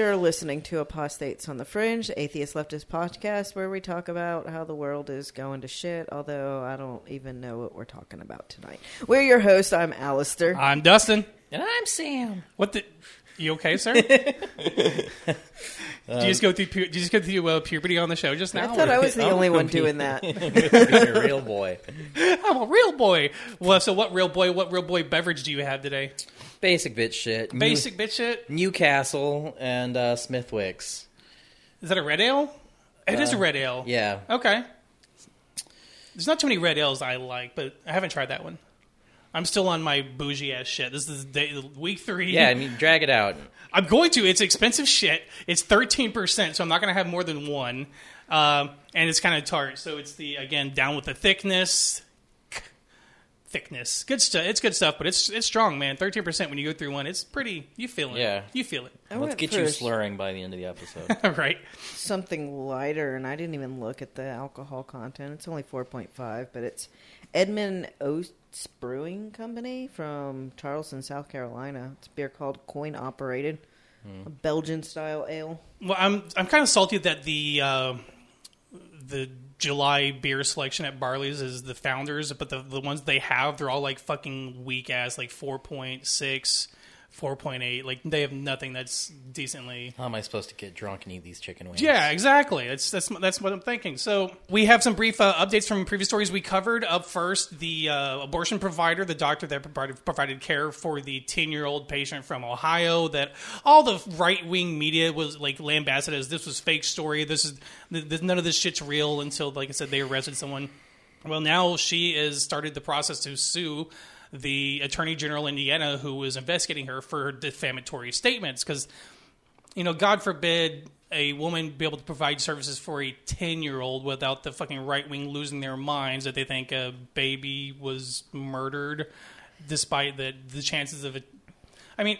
You're listening to Apostates on the Fringe, Atheist Leftist podcast, where we talk about how the world is going to shit, although I don't even know what we're talking about tonight. We're your host. I'm Alistair. I'm Dustin. And I'm Sam. What the? You okay, sir? did you just go through? pu- Did you just go through uh, puberty on the show just now? I thought I was the only one doing that. You're a real boy. I'm a real boy. Well, so what real boy? What real boy beverage do you have today? Basic bitch shit. New- Basic bitch shit. Newcastle and uh, Smithwicks. Is that a red ale? It is a red ale. Yeah. Okay. There's not too many red ales I like, but I haven't tried that one. I'm still on my bougie ass shit. This is day, week three. Yeah, and you drag it out. I'm going to. It's expensive shit. It's 13%, so I'm not going to have more than one. Um, and it's kind of tart. So it's the, again, down with the thickness. Thickness. Good stuff. It's good stuff, but it's it's strong, man. 13% when you go through one. It's pretty, you feel it. Yeah. You feel it. I Let's went get for you s- slurring by the end of the episode. right. something lighter, and I didn't even look at the alcohol content. It's only 4.5, but it's Edmund's Oast Brewing Company from Charleston, South Carolina. It's a beer called Coin Operated, a Belgian style ale. Well, I'm I'm kind of salty that the uh, the July beer selection at Barley's is the founders, but the the ones they have, they're all like fucking weak ass, like 4.6, 4.8. Like they have nothing that's decently. How am I supposed to get drunk and eat these chicken wings? Yeah, exactly. That's that's that's what I'm thinking. So we have some brief uh, updates from previous stories we covered. Up first, the uh, abortion provider, the doctor that provided, provided care for the 10 year old patient from Ohio. That all the right wing media was like lambasted as this was fake story. This is th- th- none of this shit's real until, like I said, they arrested someone. Well, now she has started the process to sue the attorney general in Indiana who was investigating her for defamatory statements because you know, God forbid a woman be able to provide services for a 10 year old without the fucking right wing losing their minds that they think a baby was murdered, despite the, the chances of it. I mean,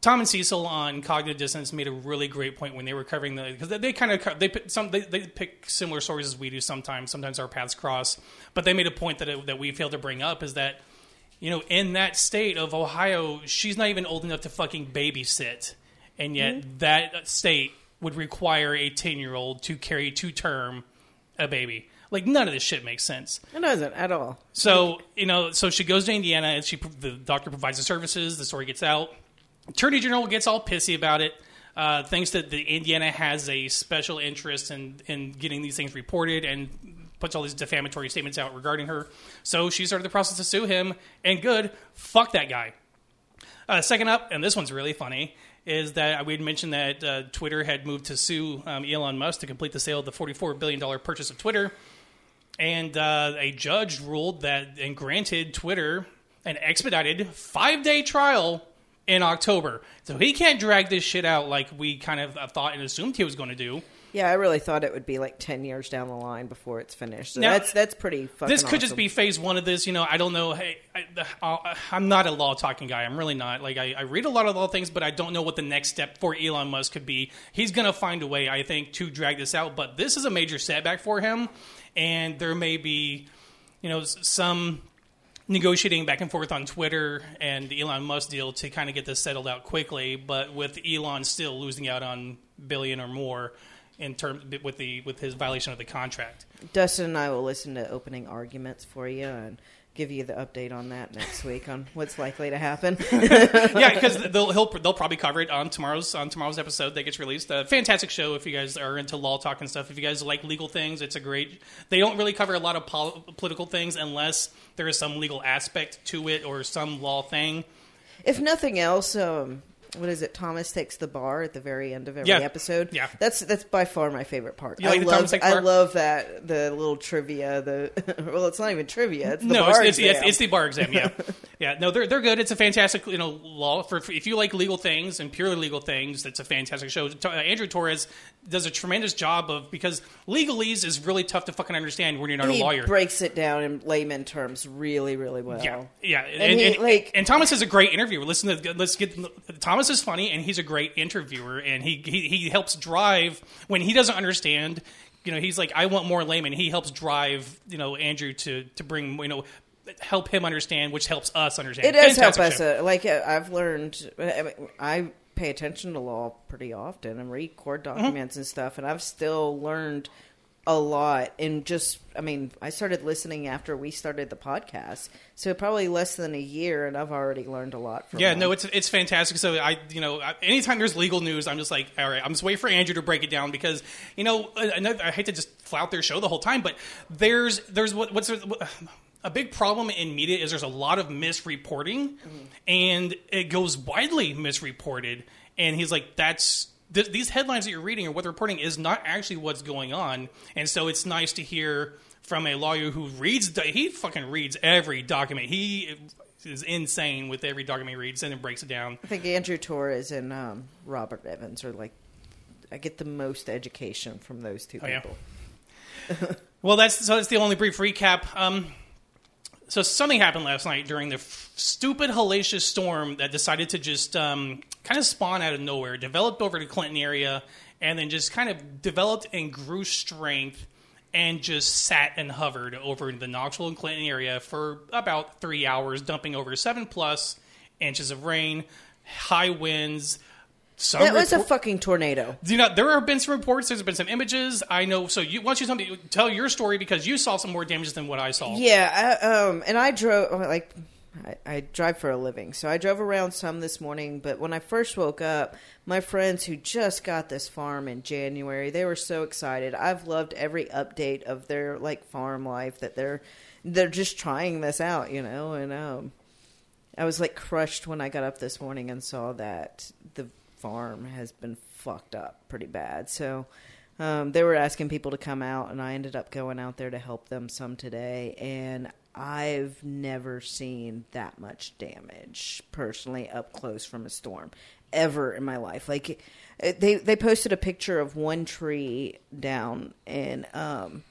Tom and Cecil on cognitive dissonance made a really great point when they were covering the because they, they kind of they pick some they, they pick similar stories as we do sometimes. Sometimes our paths cross, but they made a point that it, that we failed to bring up is that you know in that state of Ohio, she's not even old enough to fucking babysit, and yet that state would require a ten year old to carry to term a baby. Like none of this shit makes sense. It doesn't at all. So you know, so she goes to Indiana, and she the doctor provides the services. The story gets out. Attorney General gets all pissy about it. Uh, thinks that the Indiana has a special interest in in getting these things reported and puts all these defamatory statements out regarding her. So she started the process to sue him. And good, fuck that guy. Uh, second up, and this one's really funny, is that we had mentioned that uh, Twitter had moved to sue um, Elon Musk to complete the sale of the $44 billion purchase of Twitter. And uh, a judge ruled that and granted Twitter an expedited five day trial in October. So he can't drag this shit out like we kind of uh, thought and assumed he was going to do. Yeah, I really thought it would be like 10 years down the line before it's finished. So Now, that's that's pretty fucking this could just be phase one of this. You know, I don't know. Hey, I, I'm not a law talking guy. I'm really not. Like, I, I read a lot of law things, but I don't know what the next step for Elon Musk could be. He's going to find a way, I think, to drag this out. But this is a major setback for him, and there may be, you know, some negotiating back and forth on Twitter and the Elon Musk deal to kind of get this settled out quickly. But with Elon still losing out on billion or more in terms with the with his violation of the contract. Dustin and I will listen to opening arguments for you and give you the update on that next week on what's likely to happen. yeah, because they'll he'll, they'll probably cover it on tomorrow's on tomorrow's episode that gets released. A fantastic show if you guys are into law talk and stuff. If you guys like legal things, it's a great. They don't really cover a lot of pol- political things unless there is some legal aspect to it or some law thing. if nothing else, um, what is it? Thomas takes the bar at the very end of every Yeah. episode. Yeah. that's that's by far my favorite part. You I the love I love that the little trivia. The well, it's not even trivia. It's the no, bar it's, it's, it's, the bar exam. Yeah, yeah. No, they're they're good. It's a fantastic you know law for if you like legal things and purely legal things. It's a fantastic show. Uh, Andrew Torrez does a tremendous job of because legalese is really tough to fucking understand when you're not he a lawyer. breaks it down in layman terms really, really well. Yeah, yeah, and, And and, like- and Thomas is a great interviewer. Listen to let's get Thomas is funny and he's a great interviewer and he he, he helps drive when he doesn't understand. You know, he's like, I want more layman. He helps drive you know Andrew to to bring you know help him understand, which helps us understand. It does Fantastic help us. Uh, like uh, I've learned, I, I pay attention to law pretty often and read court Mm-hmm. documents and stuff, and I've still learned a lot. And just, I mean, I started listening after we started the podcast, so probably less than a year, and I've already learned a lot from. Yeah, them. no, it's it's fantastic. So I, you know, anytime there's legal news, I'm just like, all right, I'm just waiting for Andrew to break it down because, you know, I, I know- I hate to just flout their show the whole time, but there's there's what what's a big problem in media is there's a lot of misreporting, and it goes widely misreported. And he's like, that's th- these headlines that you're reading or what they're reporting is not actually what's going on. And so it's nice to hear from a lawyer who reads he fucking reads every document. He is insane with every document he reads and then breaks it down. I think Andrew Torrez and um, Robert Evans are like, I get the most education from those two Oh, yeah. people. Well, that's so that's the only brief recap. Um, so something happened last night during the f- stupid hellacious storm that decided to just um, kind of spawn out of nowhere, developed over the Clinton area, and then just kind of developed and grew strength and just sat and hovered over the Knoxville and Clinton area for about three hours, dumping over seven plus inches of rain, high winds. Some That was a fucking tornado. do you know, there have been some reports. There's been some images. I know. So you, why don't you tell me, tell your story because you saw some more damage than what I saw. Yeah, I, um, and I drove like I, I drive for a living, so I drove around some this morning. But when I first woke up, my friends who just got this farm in January, they were so excited. I've loved every update of their like farm life that they're they're just trying this out, you know. And um, I was like crushed when I got up this morning and saw that the farm has been fucked up pretty bad. So um, they were asking people to come out, and I ended up going out there to help them some today. And I've never seen that much damage personally up close from a storm ever in my life. Like they they posted a picture of one tree down, and um,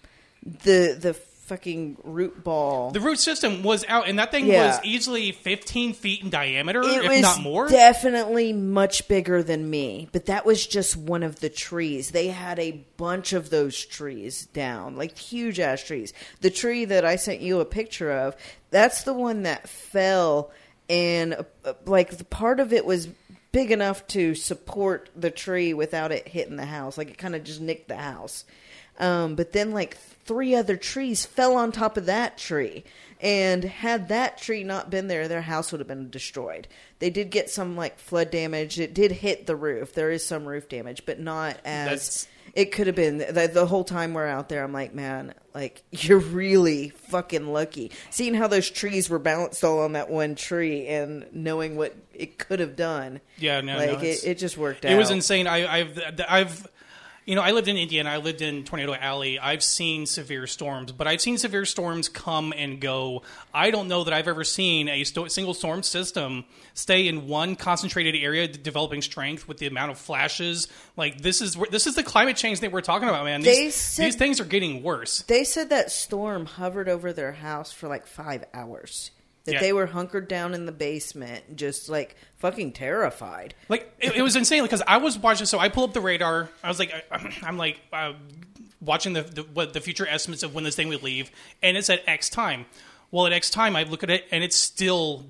the the fucking root ball. The root system was out, and that thing Yeah. was easily 15 feet in diameter, it if not more. definitely much bigger than me, but that was just one of the trees. They had a bunch of those trees down, like huge ass trees. The tree that I sent you a picture of, that's the one that fell, and uh, like the part of it was big enough to support the tree without it hitting the house. Like it kind of just nicked the house. Um, but then like three other trees fell on top of that tree. And had that tree not been there, their house would have been destroyed. They did get some like flood damage. It did hit the roof. There is some roof damage, but not as That's- it could have been. The, the whole time we're out there, I'm like, man, like you're really fucking lucky. Seeing how those trees were balanced all on that one tree and knowing what it could have done. Yeah, no, no, like it's- it, it just worked out. It was insane. I, I've, I've, you know, I lived in Indiana. I lived in Tornado Alley. I've seen severe storms, but I've seen severe storms come and go. I don't know that I've ever seen a sto- single storm system stay in one concentrated area, d- developing strength with the amount of flashes. Like this is this is the climate change that we're talking about, man. These, said- these things are getting worse. They said that storm hovered over their house for like five hours. That Yeah. they were hunkered down in the basement, just like fucking terrified. Like it, it was insane because I was watching. So I pull up the radar. I was like, I'm like uh, watching the, the what the future estimates of when this thing would leave, and it's at X time. Well, at X time, I look at it and it's still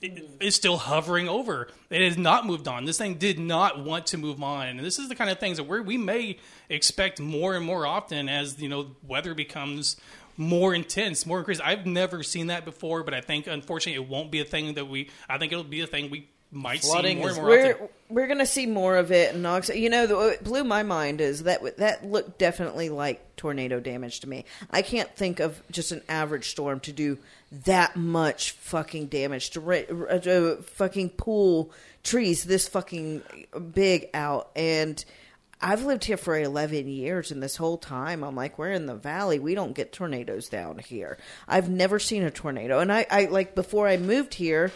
it- it's still hovering over. It has not moved on. This thing did not want to move on, and this is the kind of things that we we may expect more and more often as you know weather becomes more intense, more increased. I've never seen that before, but I think unfortunately it won't be a thing that we. I think it'll be a thing we might Flooding see more is- and more. We're we're gonna see more of it in Knox. You know, the, what blew my mind is that that looked definitely like tornado damage to me. I can't think of just an average storm to do that much fucking damage to, ra- uh, to fucking pull trees this fucking big out and. I've lived here for 11 years, and this whole time I'm like, we're in the valley. We don't get tornadoes down here. I've never seen a tornado. And I, I like, before I moved here,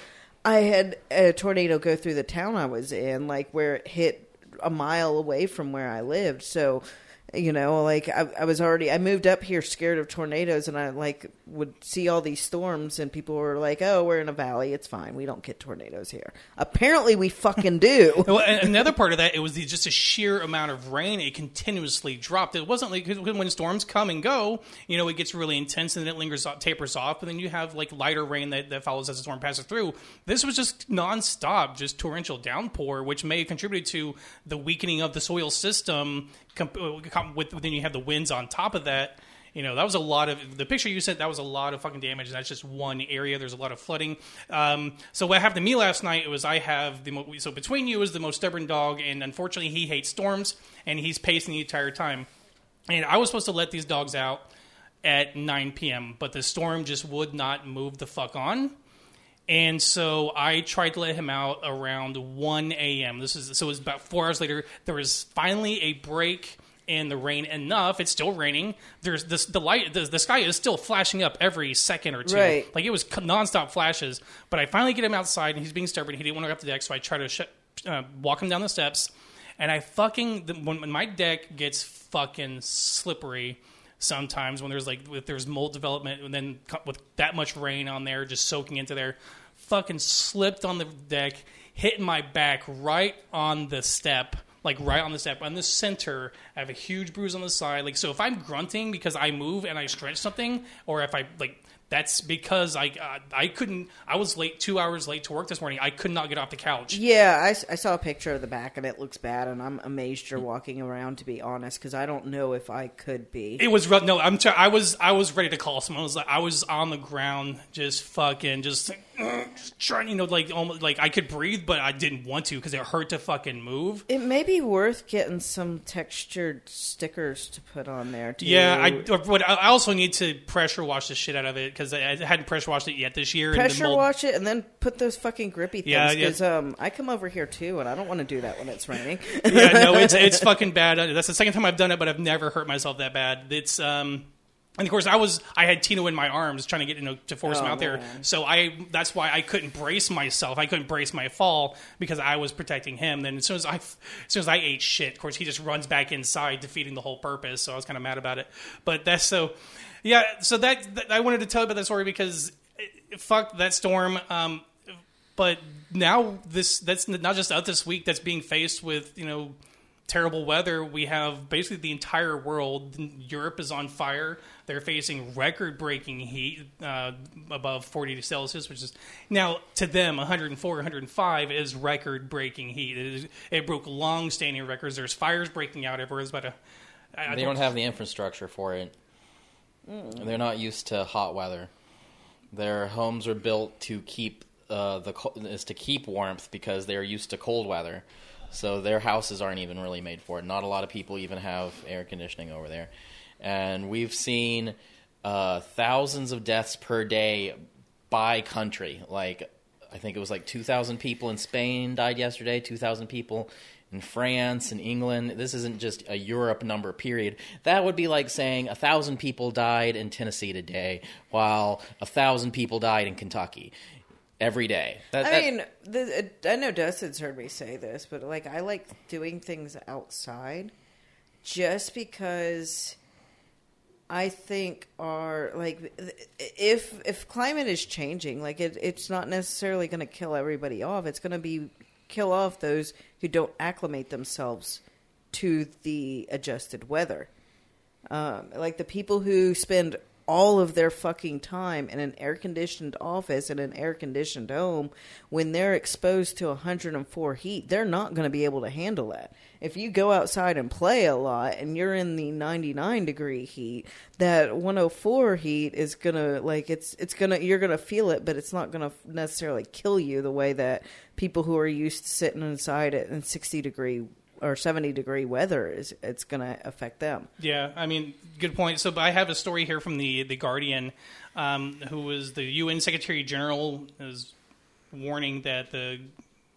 I had a tornado go through the town I was in, like where it hit a mile away from where I lived. So You know, like I, I was already I moved up here scared of tornadoes, and I like would see all these storms, and people were like, "Oh, we're in a valley, it's fine. We don't get tornadoes here." Apparently, we fucking do. Well, another part of that, it was the, just a sheer amount of rain. It continuously dropped. It wasn't like when storms come and go, you know, it gets really intense and then it lingers, tapers off. But then you have like lighter rain that, that follows as the storm passes through. This was just nonstop, just torrential downpour, which may have contributed to the weakening of the soil system. Comp- uh, With then you have the winds on top of that. You know, that was a lot of the picture you sent. That was a lot of fucking damage. That's just one area. There's a lot of flooding. Um, so what happened to me last night was I have the mo- so between you is the most stubborn dog, and unfortunately he hates storms, and he's pacing the entire time. And I was supposed to let these dogs out at 9 p.m., but the storm just would not move the fuck on. And so I tried to let him out around 1 a.m. This is so it was about four hours later. There was finally a break in the rain enough. It's still raining. There's this the light. The, the sky is still flashing up every second or two. Right. Like it was nonstop flashes. But I finally get him outside, and he's being stubborn. He didn't want to go up the deck, so I try to sh- uh, walk him down the steps. And I fucking the, when, when my deck gets fucking slippery sometimes when there's like if there's mold development and then with that much rain on there just soaking into there fucking slipped on the deck hitting my back right on the step like right on the step on the center. I have a huge bruise on the side. Like so if i'm grunting because i move and i stretch something or if i like that's because I uh, I couldn't I was late two hours late to work this morning I could not get off the couch Yeah, I saw a picture of the back and it looks bad, and I'm amazed you're walking around. To be honest, because I don't know if I could be. It was rough. No, I'm. T- I was. I was ready to call someone. I was like, I was on the ground, just fucking, just, just trying. You know, like almost like I could breathe, but I didn't want to because it hurt to fucking move. It may be worth getting some textured stickers to put on there. To Yeah, I. But I also need to pressure wash the shit out of it because I, hadn't pressure washed it yet this year. and pressure mold- wash it and then put those fucking grippy things. Yeah, yeah. Because um, I come over here too, and I don't want to do that when it's raining. yeah, no, it's it's fucking bad. That's the second time I've done it, but I've never hurt myself that bad. It's um. And of course, I was I had Tino in my arms trying to get you know to force him Oh, out there. So I that's why I couldn't brace myself. I couldn't brace my fall because I was protecting him. Then as soon as I as soon as I ate shit, of course he just runs back inside, defeating the whole purpose. So I was kind of mad about it. But that's so yeah. So that, that I wanted to tell you about that story because eh, fuck that storm. Um, but now this that's not just out this week that's being faced with you know terrible weather we have basically the entire world europe is on fire they're facing record breaking heat uh, above 40 celsius which is now to them 104 105 is record breaking heat it, is, it broke long standing records there's fires breaking out everywhere it's about a I, I They don't have the infrastructure for it. They're not used to hot weather. Their homes are built to keep uh, the is to keep warmth because they're used to cold weather. So their houses aren't even really made for it. Not a lot of people even have air conditioning over there, and we've seen uh, thousands of deaths per day by country. Like I think it was like 2,000 people in Spain died yesterday, 2,000 people in France and England. This isn't just a Europe number, period. That would be like saying a 1,000 people died in Tennessee today, while a 1,000 people died in Kentucky every day. That, I that- mean, the, I know Dustin's heard me say this, but like I like doing things outside, just because I think our like if if climate is changing, like it, it's not necessarily going to kill everybody off. It's going to be kill off those who don't acclimate themselves to the adjusted weather. Um, like the people who spend all of their fucking time in an air conditioned office in an air conditioned home when they're exposed to 104 heat they're not going to be able to handle that. If you go outside and play a lot and you're in the 99 degree heat that 104 heat is going to like it's it's going to you're going to feel it but it's not going to necessarily kill you the way that people who are used to sitting inside it in 60 degree or 70 degree weather is it's going to affect them Yeah, I mean, good point. So, I have a story here from the the Guardian, um, who was the UN Secretary General is warning that the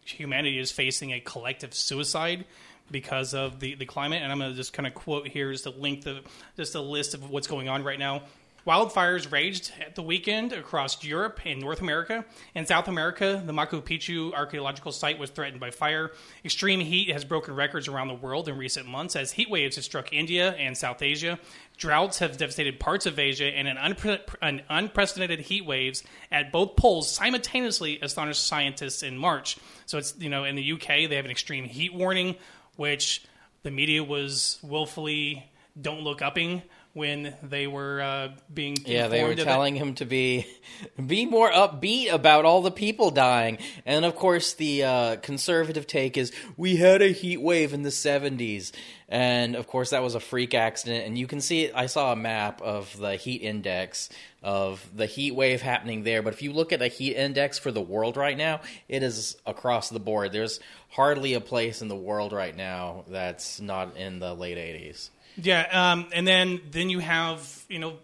humanity is facing a collective suicide because of the, the climate. And I'm going to just kind of quote here a link the just a list of what's going on right now. Wildfires raged at the weekend across Europe and North America. In South America, the Machu Picchu archaeological site was threatened by fire. Extreme heat has broken records around the world in recent months as heat waves have struck India and South Asia. Droughts have devastated parts of Asia, and an, unpre- an unprecedented heat waves at both poles simultaneously astonished scientists in March. So it's you know in the UK they have an extreme heat warning, which the media was willfully don't look upping when they were uh, being Yeah, they were of it. telling him to be be more upbeat about all the people dying. And of course, the uh, conservative take is we had a heat wave in the 70s. And of course, that was a freak accident. And you can see. I saw a map of the heat index of the heat wave happening there. But if you look at the heat index for the world right now, it is across the board. There's hardly a place in the world right now that's not in the late 80s. Yeah, um, and then then you have you know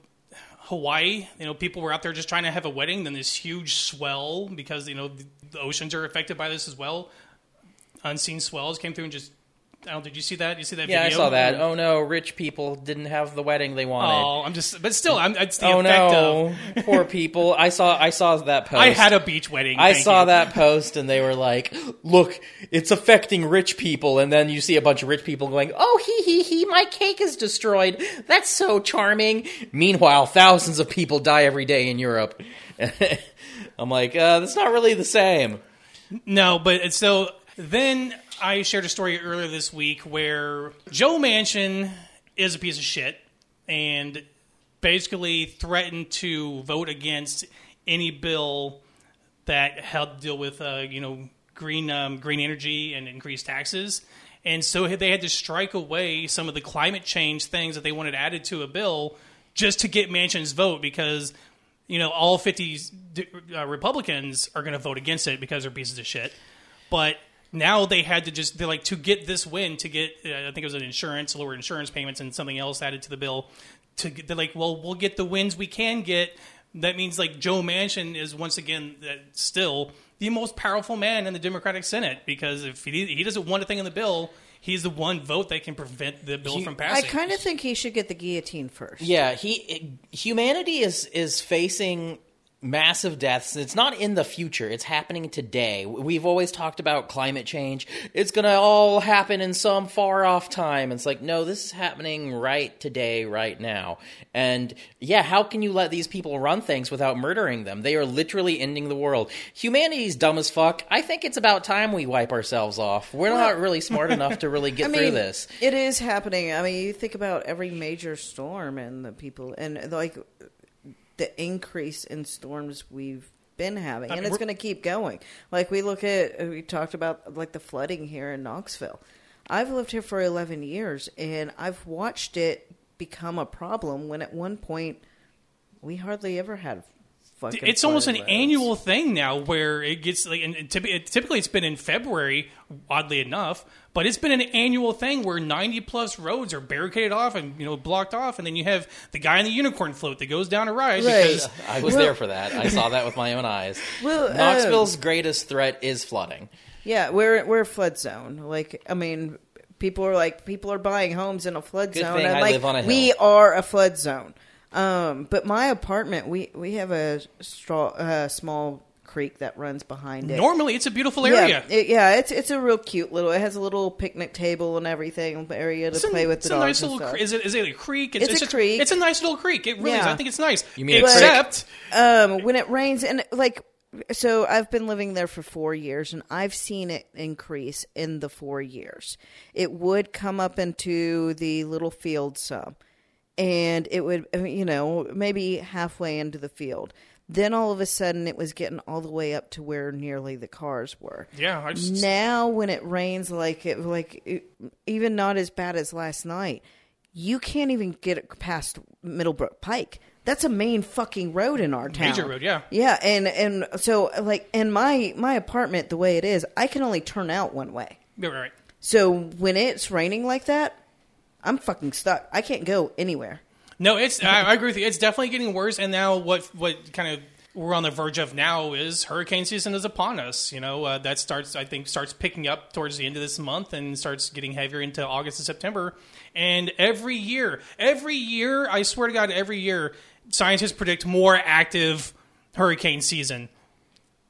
Hawaii. You know, people were out there just trying to have a wedding. Then this huge swell because you know the, the oceans are affected by this as well. Unseen swells came through and just. Don't. Did you see that? You see that? Yeah, video? I saw that. Oh no, rich people didn't have the wedding they wanted. Oh, I'm just. But still, I'm. It's the Oh effect no, of. poor people! I saw I saw that post. I had a beach wedding. I saw you. that post and they were like, "Look, it's affecting rich people." And then you see a bunch of rich people going, "Oh, he he he, my cake is destroyed. That's so charming." Meanwhile, thousands of people die every day in Europe. I'm like, uh, that's not really the same. No, but it's so then I shared a story earlier this week where Joe Manchin is a piece of shit and basically threatened to vote against any bill that helped deal with uh, you know green um, green energy and increased taxes. And so they had to strike away some of the climate change things that they wanted added to a bill just to get Manchin's vote because you know all 50 uh, Republicans are going to vote against it because they're pieces of shit. But now they had to just they're like to get this win to get uh, I think it was an insurance lower insurance payments and something else added to the bill. To get, they're like, well, we'll get the wins we can get. That means like Joe Manchin is once again uh, still the most powerful man in the Democratic Senate because if he, he doesn't want a thing in the bill, he's the one vote that can prevent the bill He- from passing. I kind of think he should get the guillotine first. Yeah, he humanity is is facing massive deaths. It's not in the future; it's happening today. We've always talked about climate change. It's gonna all happen in some far off time. It's like, no, this is happening right today, right now. And yeah, how can you let these people run things without murdering them? They are literally ending the world. Humanity's dumb as fuck. I think it's about time we wipe ourselves off. We're not really smart enough to really get I through mean, this. it is happening. I mean, you think about every major storm and the people, and like the increase in storms we've been having, I and mean, it's going to keep going. Like we look at, uh, we talked about like the flooding here in Knoxville. I've lived here for eleven years, and I've watched it become a problem. When at one point we hardly ever had. Fucking it's almost an flooded annual thing now where it gets like and typically it's been in February oddly enough but it's been an annual thing where 90 plus roads are barricaded off and you know blocked off and then you have the guy in the unicorn float that goes down a ride Right. because I was Well- there for that. I saw that with my own eyes. Well, Knoxville's um, greatest threat is flooding. Yeah, we're we're a flood zone. Like, I mean, people are like people are buying homes in a flood Good zone, thing and I like live on a we are a flood zone. Um, but my apartment, we we have a straw, uh, small creek that runs behind it. normally it's a beautiful area Yeah, it- yeah, it's it's a real cute little. It has a little picnic table and everything area to It's a, play with it's the a dogs nice and little. stuff. cre- Is it? Is it a creek? It's a just- creek. It's a nice little creek. It really is. I think it's nice. You mean a creek? except um, when it rains and like so i've been living there for four years and i've seen it increase in the four years it would come up into the little field some and it would you know maybe halfway into the field. Then all of a sudden it was getting all the way up to where nearly the cars were. Yeah, I just now when it rains like it like it, even not as bad as last night you can't even get past middlebrook pike. That's a main fucking road in our town. Major road, yeah. yeah and and so like in my my apartment the way it is i can only turn out one way. Right. so when it's raining like that i'm fucking stuck i can't go anywhere No, it's. I, I agree with you. It's definitely getting worse. And now, what what kind of we're on the verge of now is hurricane season is upon us. You know, uh, that starts. I think starts picking up towards the end of this month and starts getting heavier into August and September. And every year, every year, I swear to God, every year, scientists predict more active hurricane season.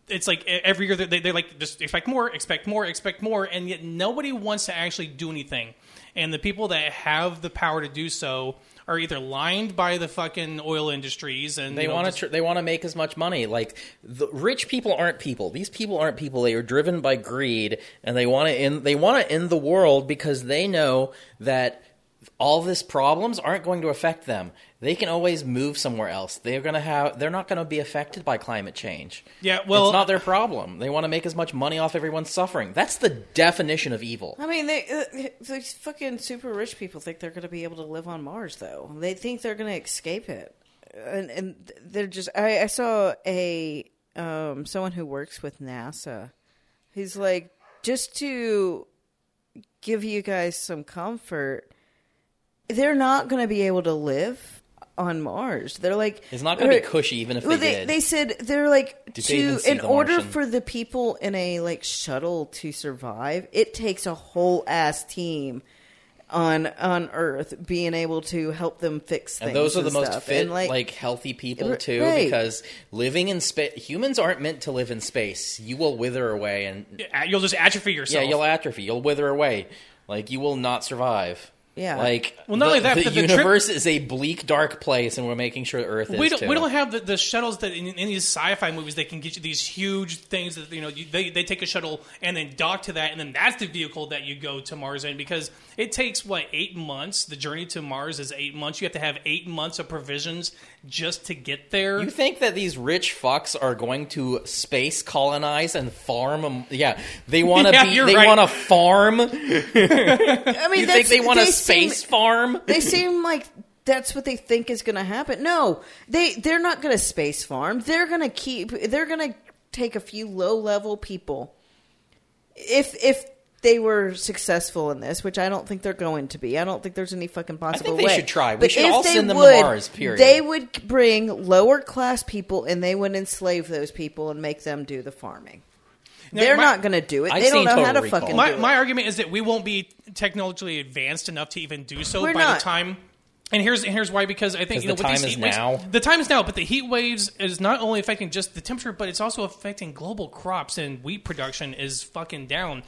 It's like every year they they like just expect more, expect more, expect more, and yet nobody wants to actually do anything. And the people that have the power to do so are either lined by the fucking oil industries and They you know, want to. Tr- they want to make as much money. Like the rich people aren't people. These people aren't people. They are driven by greed, and they want to end. They want to end the world because they know that all this problems aren't going to affect them. They can always move somewhere else. They're gonna have. They're not going to be affected by climate change. Yeah, well- it's not their problem. They want to make as much money off everyone's suffering. That's the definition of evil. I mean, they uh, these fucking super rich people think they're going to be able to live on Mars, though. They think they're going to escape it, and and they're just. I, I saw a um someone who works with NASA. He's like, just to give you guys some comfort, they're not going to be able to live on Mars. They're like, It's not gonna be cushy even if well, they they, did. they said they're like Did to see in order Martian? for the people in a like shuttle to survive, it takes a whole ass team on on Earth being able to help them fix things. And those are the most stuff. fit, And, like, healthy people R- too, right. because living in space, humans aren't meant to live in space. You will wither away, and you'll just atrophy yourself. yeah, you'll atrophy. You'll wither away. Like you will not survive. Yeah. Like Well, not the, only that, the but the universe is a bleak, dark place, and we're making sure Earth is we don't, too. we don't have the, the shuttles that in, in these sci-fi movies they can get you these huge things that you know you, they they take a shuttle and then dock to that and then that's the vehicle that you go to Mars in because it takes what eight months the journey to Mars is eight months you have to have eight months of provisions just to get there. You think that these rich fucks are going to space colonize and farm? 'em- Yeah, they want to Yeah, be. you're They right. want to farm. I mean, You think they want a seem- space farm? they seem like that's what they think is going to happen. No, they they're not going to space farm. They're going to keep. They're going to take a few low level people. If if they were successful in this, which I don't think they're going to be, I don't think there's any fucking possible they way. should try. We But should all send them to Mars, period. They would bring lower class people and they would enslave those people and make them do the farming. Now, They're my- not going to do it. I've they don't seen know how Total to Recall. fucking my do my argument is that we won't be technologically advanced enough to even do so We're by not. the time. And here's and here's why because I think 'Cause you know the with these time is heat waves, now. the time is now, but the heat waves is not only affecting just the temperature, but it's also affecting global crops and wheat production is fucking down.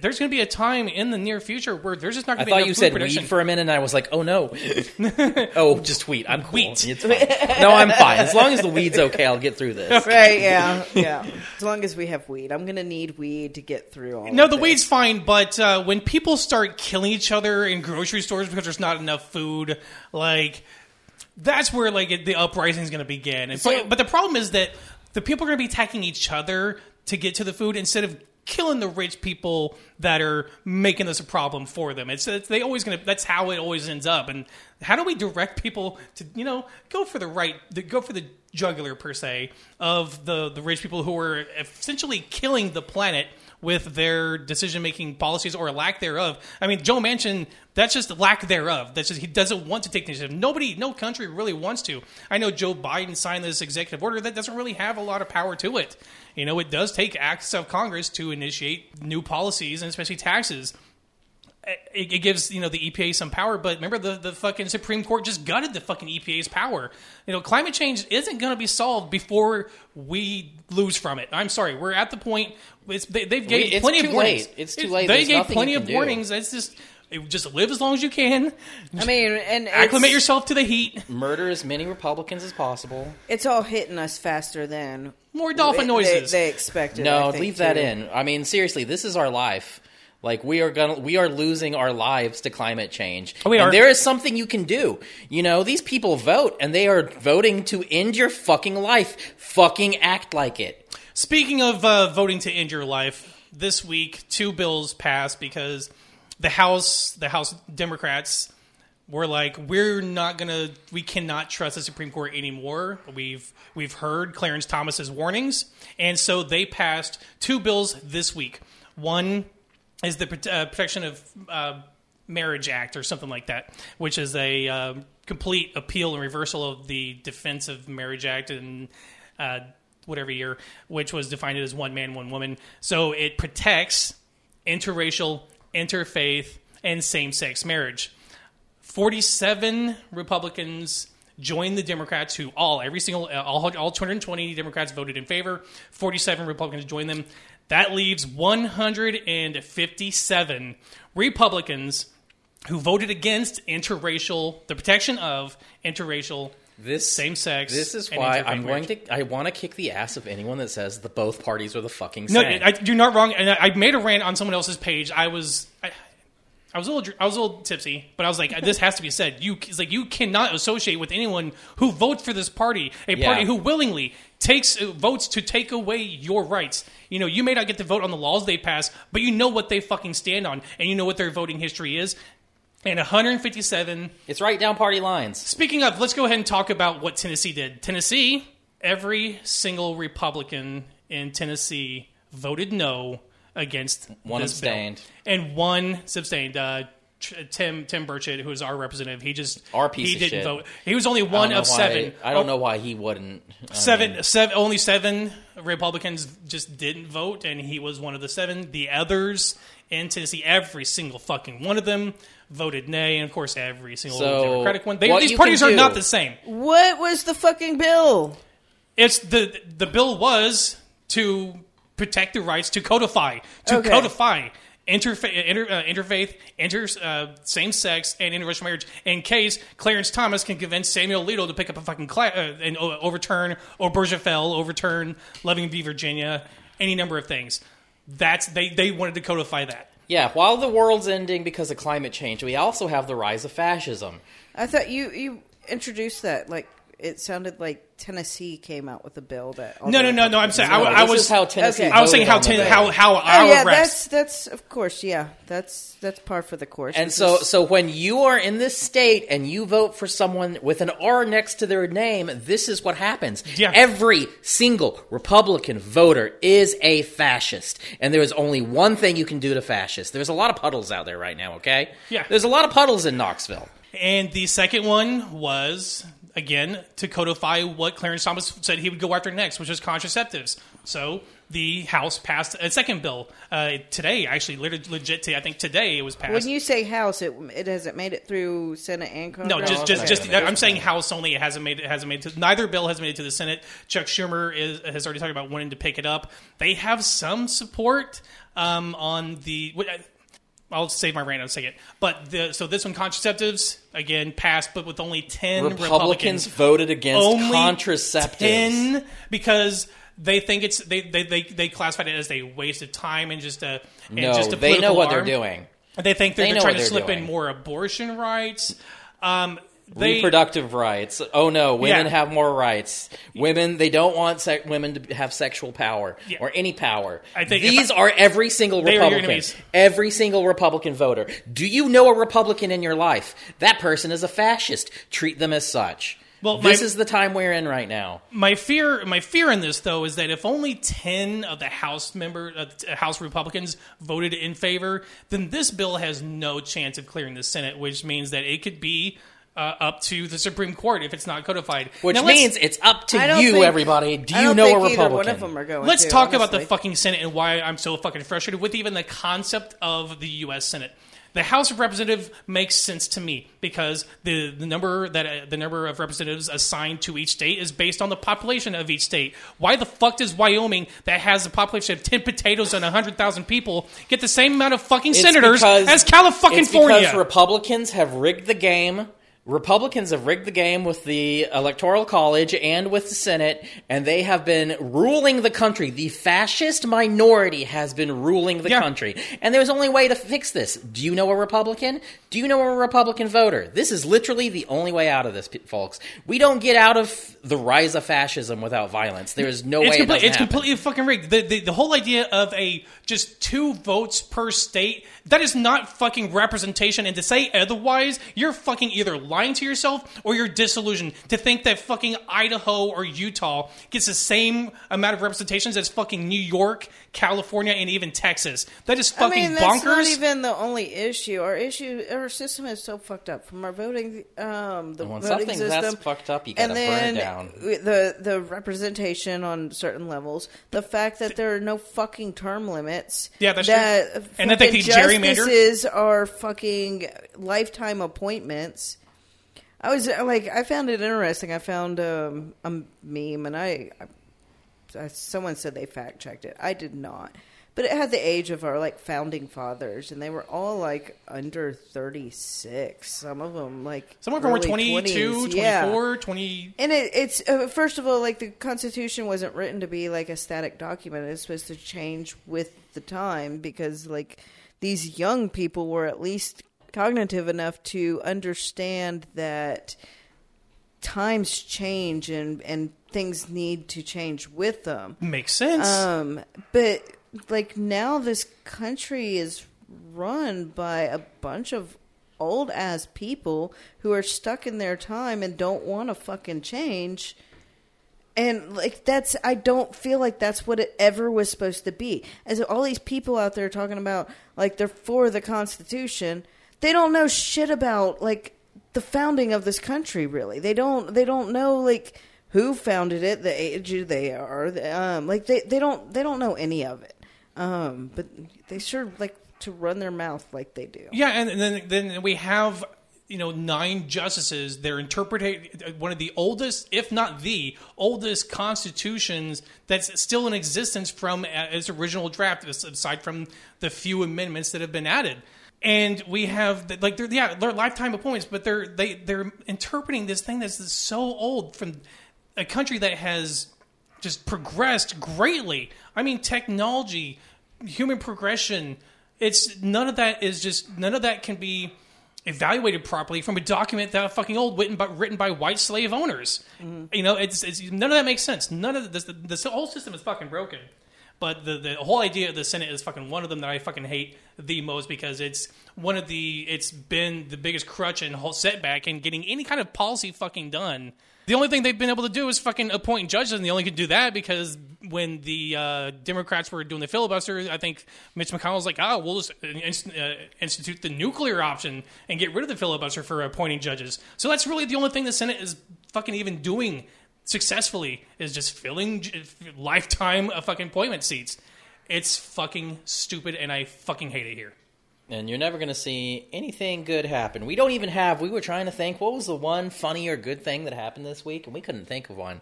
There's going to be a time in the near future where there's just not I going to be thought you food said production. weed for a minute, and I was like, "Oh no, oh just wheat. I'm cool. Wheat. It's fine. No, I'm fine. As long as the weed's okay, I'll get through this." Right? Yeah, yeah. As long as we have weed, I'm going to need weed to get through all. No, of the this. weed's fine, but uh, when people start killing each other in grocery stores because there's not enough food, like that's where like it, the uprising is going to begin. And, So- but, but the problem is that the people are going to be attacking each other to get to the food instead of killing the rich people that are making this a problem for them. It's, it's they always to. That's how it always ends up. And how do we direct people to you know go for the right, go for the jugular per se of the the rich people who are essentially killing the planet with their decision making policies or lack thereof. I mean, Joe Manchin, that's just lack thereof. That's just he doesn't want to take initiative. Nobody, no country really wants to. I know Joe Biden signed this executive order that doesn't really have a lot of power to it. You know, it does take acts of Congress to initiate new policies and especially taxes it, it gives you know the EPA some power, but remember the the fucking Supreme Court just gutted the fucking EPA's power. You know, climate change isn't going to be solved before we lose from it. I'm sorry, we're at the point. It's, they, they've gave it's plenty of warnings. late. It's too late. They There's gave plenty of do. warnings. It's just it- just live as long as you can. I mean, and Acclimate it's, yourself to the heat. Murder as many Republicans as possible. It's all hitting us faster than More dolphin they- noises. They, they expected. No, I think, leave that too. in. I mean, seriously, this is our life. Like we are gonna, we are losing our lives to climate change. Oh, we and are. there is something you can do. You know, these people vote, and they are voting to end your fucking life. Fucking act like it. Speaking of uh, voting to end your life, this week two bills passed because the House, the House Democrats, were like, we're not gonna, we cannot trust the Supreme Court anymore. We've we've heard Clarence Thomas's warnings, and so they passed two bills this week. One is the uh, Protection of uh, Marriage Act or something like that, which is a uh, complete appeal and reversal of the Defense of Marriage Act and uh, whatever year, which was defined as one man, one woman. So it protects interracial, interfaith, and same sex marriage. 47 Republicans joined the Democrats, who all every single uh, all all 220 Democrats voted in favor. 47 Republicans joined them. That leaves 157 Republicans who voted against interracial the protection of interracial This same sex. This is why I'm going to. I want to kick the ass of anyone that says the both parties are the fucking No. I, you're not wrong. And I, I made a rant on someone else's page. I was. I, was a little, I was a little tipsy, but I was like, "This has to be said." You, it's like you cannot associate with anyone who votes for this party, a Yeah. party who willingly takes uh, votes to take away your rights. You know, you may not get to vote on the laws they pass, but you know what they fucking stand on, and you know what their voting history is. And 157 it's right down party lines. Speaking of, let's go ahead and talk about what Tennessee did. Tennessee, every single Republican in Tennessee voted no against One this bill. abstained. and one abstained. Uh, Tim Tim Burchett, who is our representative, he just Our piece he of didn't shit. vote. He was only one of why- seven. I don't Oh, know why he wouldn't. I Seven, mean, seven, only seven Republicans just didn't vote, and he was one of the seven. The others in Tennessee, every single fucking one of them voted nay, and of course, every single So, Democratic one. They, these parties are not the same. What was the fucking bill? It's the the bill was to protect the rights to codify to Okay. codify interfa- inter, uh, interfaith, inter uh, same sex, and interracial marriage. In case Clarence Thomas can convince Samuel Alito to pick up a fucking cla- uh, and o- overturn Obergefell, overturn Loving v Virginia, any number of things. That's they they wanted to codify that. yeah, while the world's ending because of climate change, we also have the rise of fascism. I thought you you introduced that like it sounded like Tennessee came out with a bill that. No, no, no, no. I'm saying I, No, I this was is how Tennessee. Okay. I was saying how ten, how how Oh our yeah, reps. that's that's of course yeah that's that's par for the course. And This so, is- so when you are in this state and you vote for someone with an R next to their name, this is what happens. Yeah. Every single Republican voter is a fascist, and there is only one thing you can do to fascists. There's a lot of puddles out there right now. Okay. Yeah. There's a lot of puddles in Knoxville. And the second one was again to codify what Clarence Thomas said he would go after next, which was contraceptives. So the House passed a second bill uh, today. Actually, lit- legit. To, I think today it was passed. when you say House, it it hasn't made it through Senate and Congress. no, just No, just just I'm saying House only. It hasn't made it hasn't made it to neither bill has made it to the Senate. Chuck Schumer is, has already talked about wanting to pick it up. They have some support um, on the. I'll save my rant in a second. But the, so this one, contraceptives, again passed, but with only ten Republicans, Republicans voted against only contraceptives. 10 because they think it's they they, they, they classified it as a waste of time and just a and no, just a they know what arm. they're doing. They think they're, They they're trying to slip in more abortion rights. Um, they, Reproductive rights. Oh no, women Yeah. have more rights. Women, they don't want sec- women to have sexual power Yeah. or any power. I think these I- are every single They are your Republican. Every single Republican voter. Do you know a Republican in your life? That person is a fascist. Treat them as such. Well, this my- is the time we're in right now. my fear my fear in this though is that if only 10 of the house member uh, house republicans voted in favor then this bill has no chance of clearing the senate which means that it could be uh, up to the supreme court if it's not codified Which Now means it's up to you, think- everybody. Do you know think a either Republican? one of them are going. Let's to, talk about the fucking Senate and why I'm so fucking frustrated with even the concept of the U.S. Senate. The House of Representatives makes sense to me because the, the number that uh, the number of representatives assigned to each state is based on the population of each state. Why the fuck does Wyoming, that has a population of ten potatoes and hundred thousand people, get the same amount of fucking It's senators because- as California? It's because Republicans have rigged the game. Republicans have rigged the game with the Electoral College and with the Senate, and they have been ruling the country. The fascist minority has been ruling the Yeah. country. And there's only way to fix this. Do you know a Republican? Do you know a Republican voter? This is literally the only way out of this, folks. We don't get out of the rise of fascism without violence. There is no it's way it it's happen. completely fucking rigged. The, the the whole idea of a just two votes per state that is not fucking representation. And to say otherwise, you're fucking either lying to yourself or you're disillusioned. To think that fucking Idaho or Utah gets the same amount of representations as fucking New York, California, and even Texas. That is fucking I fucking mean, that's bonkers. not even the only issue. Our issue, our system is so fucked up from our voting, um, the When voting something's system. that's fucked up, you gotta and burn it down. the the representation on certain levels, the fact that there are no fucking term limits. Yeah, that's that true. And that they fucking can gerrymander. justices are fucking lifetime appointments. I was uh, like, I found it interesting. I found um, a meme, and I, I, someone said they fact checked it. I did not, but it had the age of our like founding fathers, and they were all like under thirty six. Some of them like Some of them were early 22, 20s. 24, Yeah. 20. And it, it's uh, first of all, like the Constitution wasn't written to be like a static document. It's supposed to change with the time because like these young people were at least cognitive enough to understand that times change and and things need to change with them. Makes sense. Um, but like now, this country is run by a bunch of old ass people who are stuck in their time and don't want to fucking change. And like that's, I don't feel like that's what it ever was supposed to be. As all these people out there talking about like they're for the Constitution, they don't know shit about like the founding of this country. Really, they don't. They don't know like who founded it, the age they are. Um, like they, they don't they don't know any of it. Um, but they sure like to run their mouth like they do. Yeah, and, and then then we have you know nine justices. They're interpreting one of the oldest, if not the oldest, constitutions that's still in existence from its original draft, aside from the few amendments that have been added. And we have the- like they're yeah they're lifetime appointments, but they're they they're interpreting this thing that's so old from a country that has just progressed greatly. I mean, technology, human progression. It's none of that is just none of that can be evaluated properly from a document that fucking old written by written by white slave owners. Mm-hmm. You know, it's, it's none of that makes sense. None of this. The, this whole system is fucking broken. But the the whole idea of the Senate is fucking one of them that I fucking hate the most because it's one of the it's been the biggest crutch and whole setback in getting any kind of policy fucking done. The only thing they've been able to do is fucking appoint judges, and they only could do that because when the uh, Democrats were doing the filibuster, I think Mitch McConnell was like, "Oh, we'll just inst- uh, institute the nuclear option and get rid of the filibuster for appointing judges." So that's really the only thing the Senate is fucking even doing successfully is just filling lifetime uh, fucking appointment seats. It's fucking stupid, and I fucking hate it here. and you're never going to see anything good happen. We don't even have. We were trying to think what was the one funny or good thing that happened this week, and we couldn't think of one.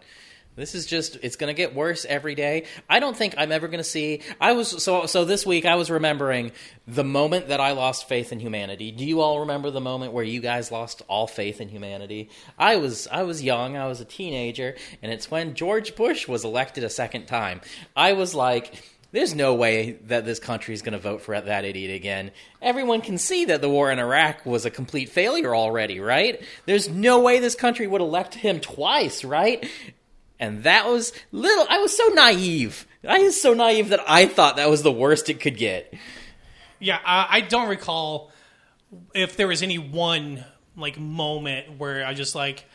This is just it's going to get worse every day. I don't think I'm ever going to see I was so so this week I was remembering the moment that I lost faith in humanity. Do you all remember the moment where you guys lost all faith in humanity? I was I was young, I was a teenager, and it's when George Bush was elected a second time. I was like there's no way that this country is going to vote for that idiot again. Everyone can see that the war in Iraq was a complete failure already, right? There's no way this country would elect him twice, right? And that was little. I was so naive. I was so naive that I thought that was the worst it could get. Yeah, I, I don't recall if there was any one like moment where I just like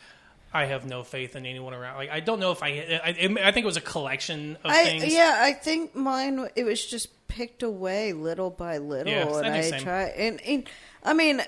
I have no faith in anyone around. Like I don't know if I I, I think it was a collection of I, things. yeah, I think mine. It was just picked away little by little, Yeah, and I same. try. And, and I mean,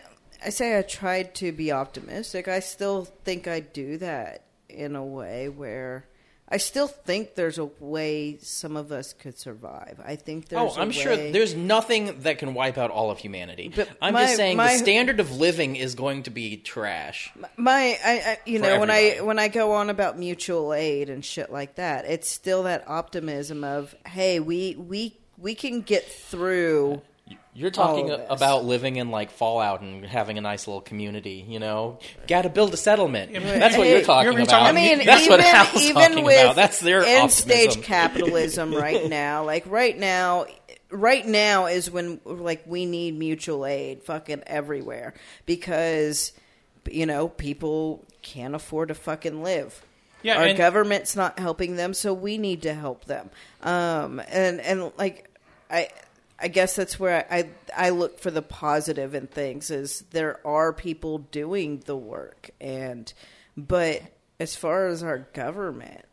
I say I tried to be optimistic. I still think I do that in a way where I still think there's a way some of us could survive. I think there's. Oh, I'm sure there's nothing that can wipe out all of humanity. But I'm my- just saying my- the standard of living is going to be trash. my I, I you know when I when I go on about mutual aid and shit like that, it's still that optimism of hey, we we we can get through. You're talking All of this. about living in like Fallout and having a nice little community, you know? Got to build a settlement. That's what you're talking you're about. I mean, That's even what Hal's even talking with about. That's their end stage capitalism right now. Like right now, right now is when like we need mutual aid fucking everywhere because you know people can't afford to fucking live. Yeah, our and- government's not helping them, so we need to help them. Um, and and like I. I guess that's where I, I I look for the positive in things is there are people doing the work and but as far as our government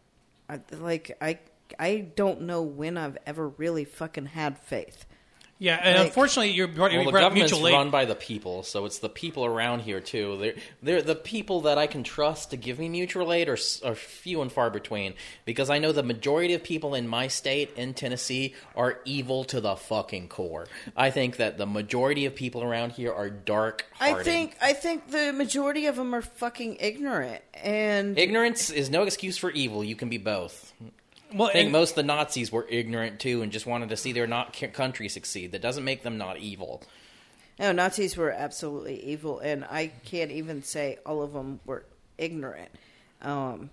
I, like I I don't know when I've ever really fucking had faith. Yeah, and Like- unfortunately, you're brought, Well, you the brought up government's mutual aid. run by the people, so it's the people around here too. They're they're the people that I can trust to give me mutual aid are, are few and far between because I know the majority of people in my state in Tennessee are evil to the fucking core. I think that the majority of people around here are dark. I think I think the majority of them are fucking ignorant and ignorance is no excuse for evil. You can be both. Well, I think and- most of the Nazis were ignorant too and just wanted to see their not country succeed. That doesn't make them not evil. no Nazis were absolutely evil, and I can't even say all of them were ignorant. Um,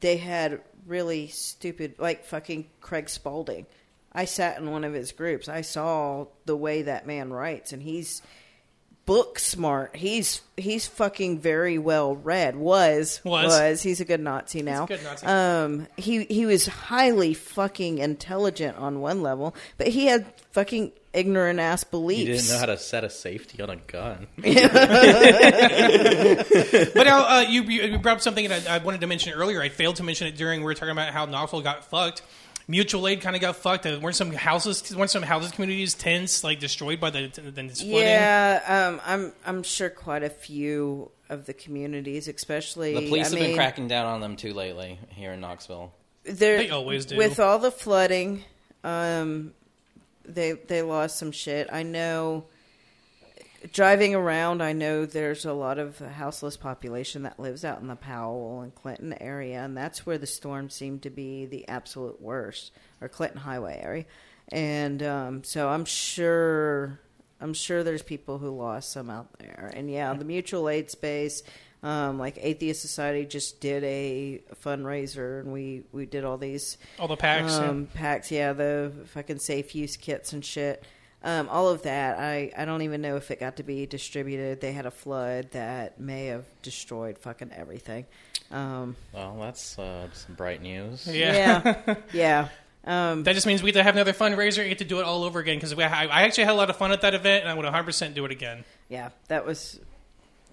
they had really stupid, like fucking Craig Spaulding. I sat in one of his groups. I saw the way that man writes, and he's book smart. He's he's fucking very well read. Was Was. he's a good Nazi now. good Nazi. Um, he he was highly fucking intelligent on one level, but he had fucking ignorant ass beliefs. He didn't know how to set a safety on a gun. But now uh, you, you brought up something that I, I wanted to mention earlier. I failed to mention it during we were talking about how Knoxville got fucked. Mutual aid kind of got fucked. Uh, weren't some houses, weren't some houses, communities, tents like destroyed by the the the flooding? Yeah, um, I'm I'm sure quite a few of the communities, especially The police I have mean, been cracking down on them too lately here in Knoxville. They always do. With all the flooding, um, they they lost some shit. I know. Driving around, I know there's a lot of houseless population that lives out in the Powell and Clinton area, and that's where the storm seemed to be the absolute worst, or Clinton Highway area. And um, so I'm sure, I'm sure there's people who lost some out there. And yeah, the mutual aid space, um, like Atheist Society, just did a fundraiser, and we we did all these all the packs. yeah. um, packs, yeah, the fucking safe use kits and shit. Um, all of that, I, I don't even know if it got to be distributed. They had a flood that may have destroyed fucking everything. Um, Well, that's uh, some bright news. Yeah. yeah, yeah. Um, That just means we get to have another fundraiser and get to do it all over again because I, I actually had a lot of fun at that event and I would 100% do it again. yeah, that was,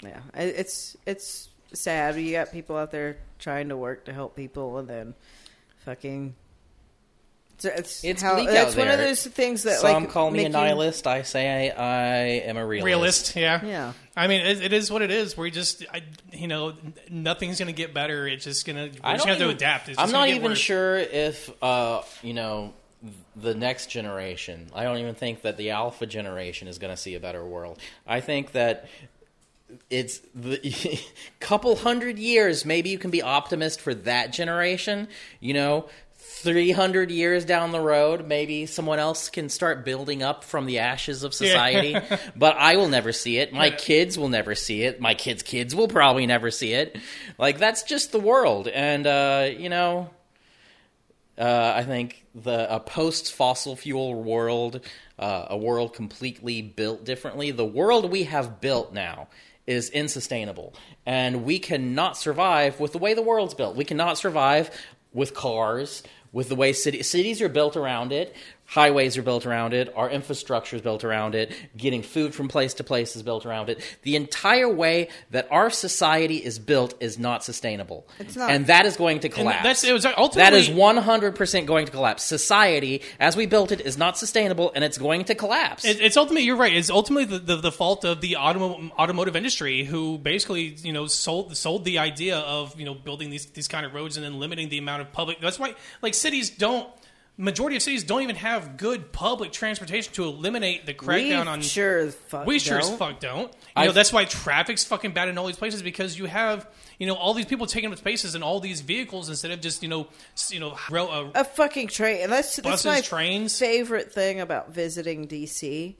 yeah. It- It's it's sad. You got people out there trying to work to help people, and then fucking. It's, it's, It's how, bleak that's out one of those things that Some like call me make a you- nihilist. I say I, I am a realist. Realist, yeah. Yeah. I mean, it, it is what it is. We're just, I, you know, nothing's going to get better. It's just going to, we're I just don't have to even- adapt. It's I'm not gonna get even worse. sure if uh, you know the next generation. I don't even think that the alpha generation is going to see a better world. I think that it's the couple hundred years. Maybe you can be optimist for that generation. You know. 300 years down the road, maybe someone else can start building up from the ashes of society. but I will never see it. My kids will never see it. My kids' kids will probably never see it. Like, that's just the world. And, uh, you know, uh, I think the a post fossil fuel world, uh, a world completely built differently. The world we have built now is insustainable, and we cannot survive with the way the world's built. We cannot survive with cars, with the way city, cities are built around it. Highways are built around it. Our infrastructure is built around it. Getting food from place to place is built around it. The entire way that our society is built is not sustainable. It's not. And that is going to collapse. that's- it was ultimately- that is 100% going to collapse. Society, as we built it, is not sustainable and it's going to collapse. It, it's ultimately you're right. It's ultimately the, the, the fault of the automo- automotive industry, who basically you know sold sold the idea of you know building these these kind of roads and then limiting the amount of public. That's why like cities don't. Majority of cities don't even have good public transportation to eliminate the crackdown we on. sure as fuck we sure as don't. fuck don't. You know I've- that's why traffic's fucking bad in all these places because you have you know all these people taking up spaces in all these vehicles instead of just you know s- you know rail, uh, a fucking train. And that's that's Buses, my trains. favorite thing about visiting DC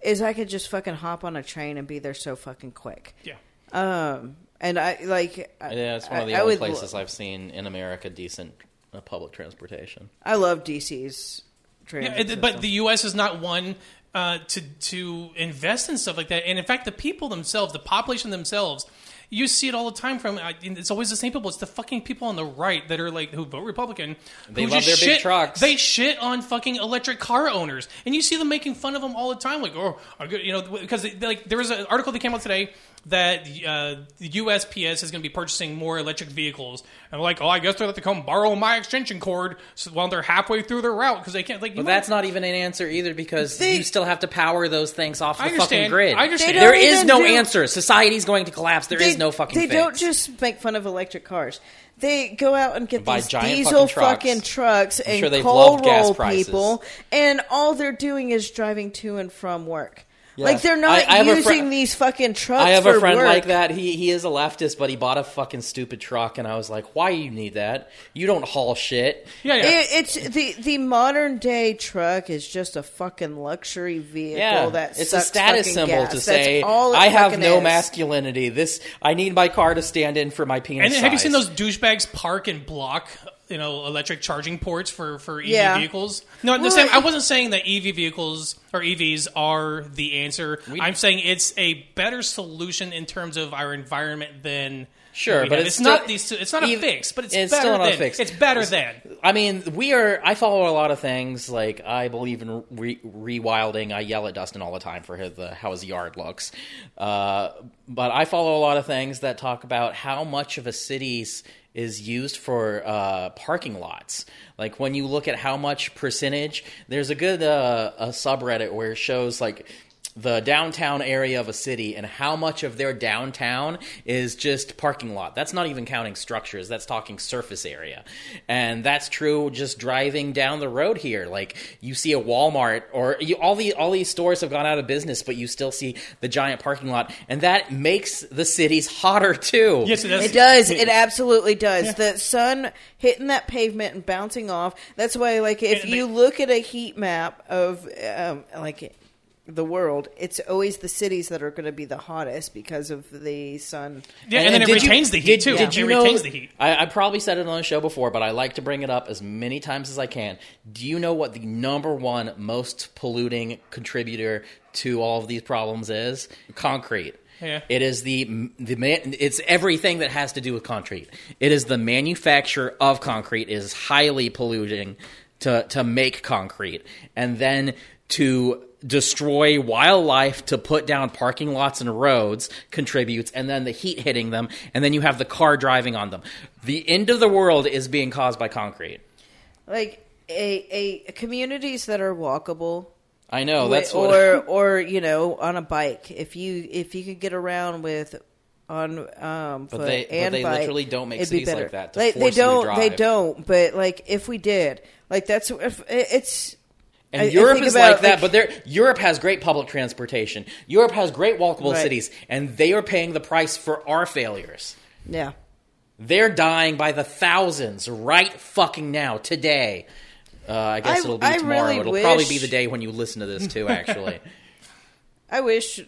is I could just fucking hop on a train and be there so fucking quick. yeah. Um, and I like. I- yeah, it's one of the I- I only would lo- places I've seen in America decent uh, public transportation. I love DC's. Yeah, Transit it- but the U.S. is not one uh, to to invest in stuff like that. And in fact, the people themselves, the population themselves, you see it all the time. From uh, it's always the same people. It's the fucking people on the right that are like who vote Republican. They love just their big shit, trucks. They shit on fucking electric car owners, and you see them making fun of them all the time. Like, oh, are good, you know, because they, like there was an article that came out today that uh, the USPS is going to be purchasing more electric vehicles, and like, oh, I guess they'll have to come borrow my extension cord so, while they're halfway through their route because they can't. Like, But that's not even an answer either because They- you still have to power those things off I the fucking grid. I understand. There is There don't is no do- answer. Society's going to collapse. There is no fucking They fix. don't just make fun of electric cars. They go out and get Buy these diesel fucking trucks. fucking trucks and sure coal loved gas roll people, and all they're doing is driving to and from work. Yeah. Like they're not I- I using fri- these fucking trucks. I have for a friend work. like that. He he is a leftist, but he bought a fucking stupid truck, and I was like, "Why you need that? You don't haul shit." yeah, yeah. It, it's the the modern day truck is just a fucking luxury vehicle Yeah, that it's a status symbol gas. to That's say all I have no is. masculinity. This I need my car to stand in for my penis. And then have you seen those douchebags park and block, you know, electric charging ports for for EV Yeah. vehicles? No, the Well, same, I wasn't saying that EV vehicles or EVs are the answer. I'm saying it's a better solution in terms of our environment than Sure, but have. it's not still- these. It's not a even- fix, but it's, it's better still not a than. fix. It's better than. I mean, we are. I follow a lot of things. Like I believe in re- rewilding. I yell at Dustin all the time for his, the, how his yard looks. Uh, but I follow a lot of things that talk about how much of a city's is used for uh, parking lots. Like when you look at how much percentage, there's a good uh, a subreddit where it shows like the downtown area of a city and how much of their downtown is just parking lot. That's not even counting structures. That's talking surface area. And that's true just driving down the road here. Like you see a Walmart or you, all the all these stores have gone out of business, but you still see the giant parking lot and that makes the cities hotter too. Yes, it does. It does. It absolutely does. The sun hitting that pavement and bouncing off. That's why, like, if And you they- look at a heat map of, um, like, the world, it's always the cities that are going to be the hottest because of the sun. Yeah, and, then it did you- retains the heat did- too. Did you it know? retains the heat. I, I probably said it on the show before, but I like to bring it up as many times as I can. Do you know what the number one most polluting contributor to all of these problems is? Concrete. Yeah. It is the the man, it's everything that has to do with concrete. It is the manufacture of concrete is highly polluting to to make concrete, and then to destroy wildlife to put down parking lots and roads contributes and then the heat hitting them and then you have the car driving on them. The end of the world is being caused by concrete. Like, a, a communities that are walkable. i know that's what or or you know on a bike. If you if you could get around with on um But they- but they bike, literally don't make it'd be cities like that Like, they don't they don't but like if we did like that's if it's And I- I Europe think is about, like that, like- but there Europe has great public transportation. Europe has great walkable Right. cities, and they are paying the price for our failures. yeah They're dying by the thousands right fucking now, today. Uh, I guess I- it'll be I tomorrow. really it'll probably be the day when you listen to this too. Actually, I wish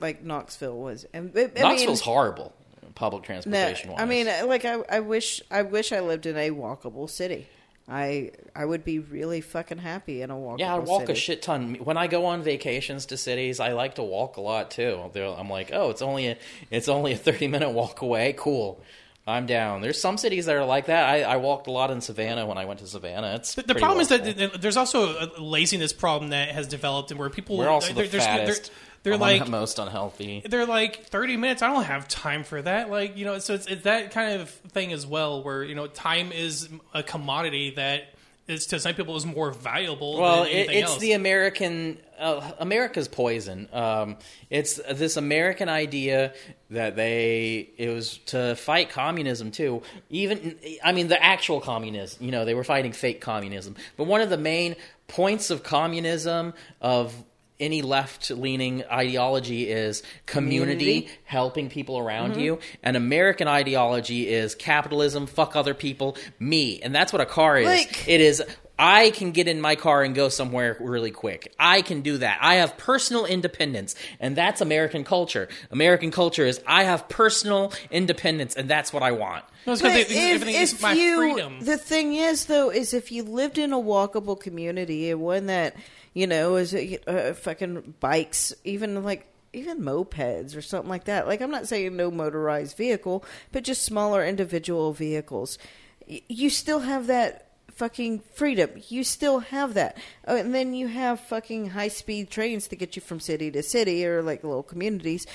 like Knoxville was and I mean, Knoxville's horrible, public no, transportation. I mean like I I wish I wish I lived in a walkable city. I I would be really fucking happy in a walk. yeah, I walk city. a shit ton. When I go on vacations to cities, I like to walk a lot too. They're- I'm like, oh, it's only a, it's only a 30 minute walk away. Cool. I'm down. There's some cities that are like that. I, I walked a lot in Savannah when I went to Savannah. It's The, the pretty problem is that walkable. th- th- there's also a laziness problem that has developed, and where people we're also the they're, they're, fattest. They're, they're I'm like most unhealthy. they're like 30 minutes. I don't have time for that. Like you know, so it's, it's that kind of thing as well, where you know, time is a commodity that is to some people is more valuable. Well, than it, it's else. the American uh, America's poison. Um, it's this American idea that they it was to fight communism too. Even I mean the actual communism. You know, they were fighting fake communism. But one of the main points of communism of any left leaning ideology is community, Community. helping people around mm-hmm. you. And American ideology is capitalism, fuck other people, me. And that's what a car is. Like- it is I can get in my car and go somewhere really quick. I can do that. I have personal independence, and that's American culture. American culture is I have personal independence, and that's what I want. No, it's But because everything is my you, freedom. The thing is, though, is if you lived in a walkable community and one that you know is uh, fucking bikes, even like even mopeds or something like that. Like I'm not saying no motorized vehicle, but just smaller individual vehicles. You still have that fucking freedom. You still have that. Oh, and then you have fucking high speed trains to get you from city to city or like little communities.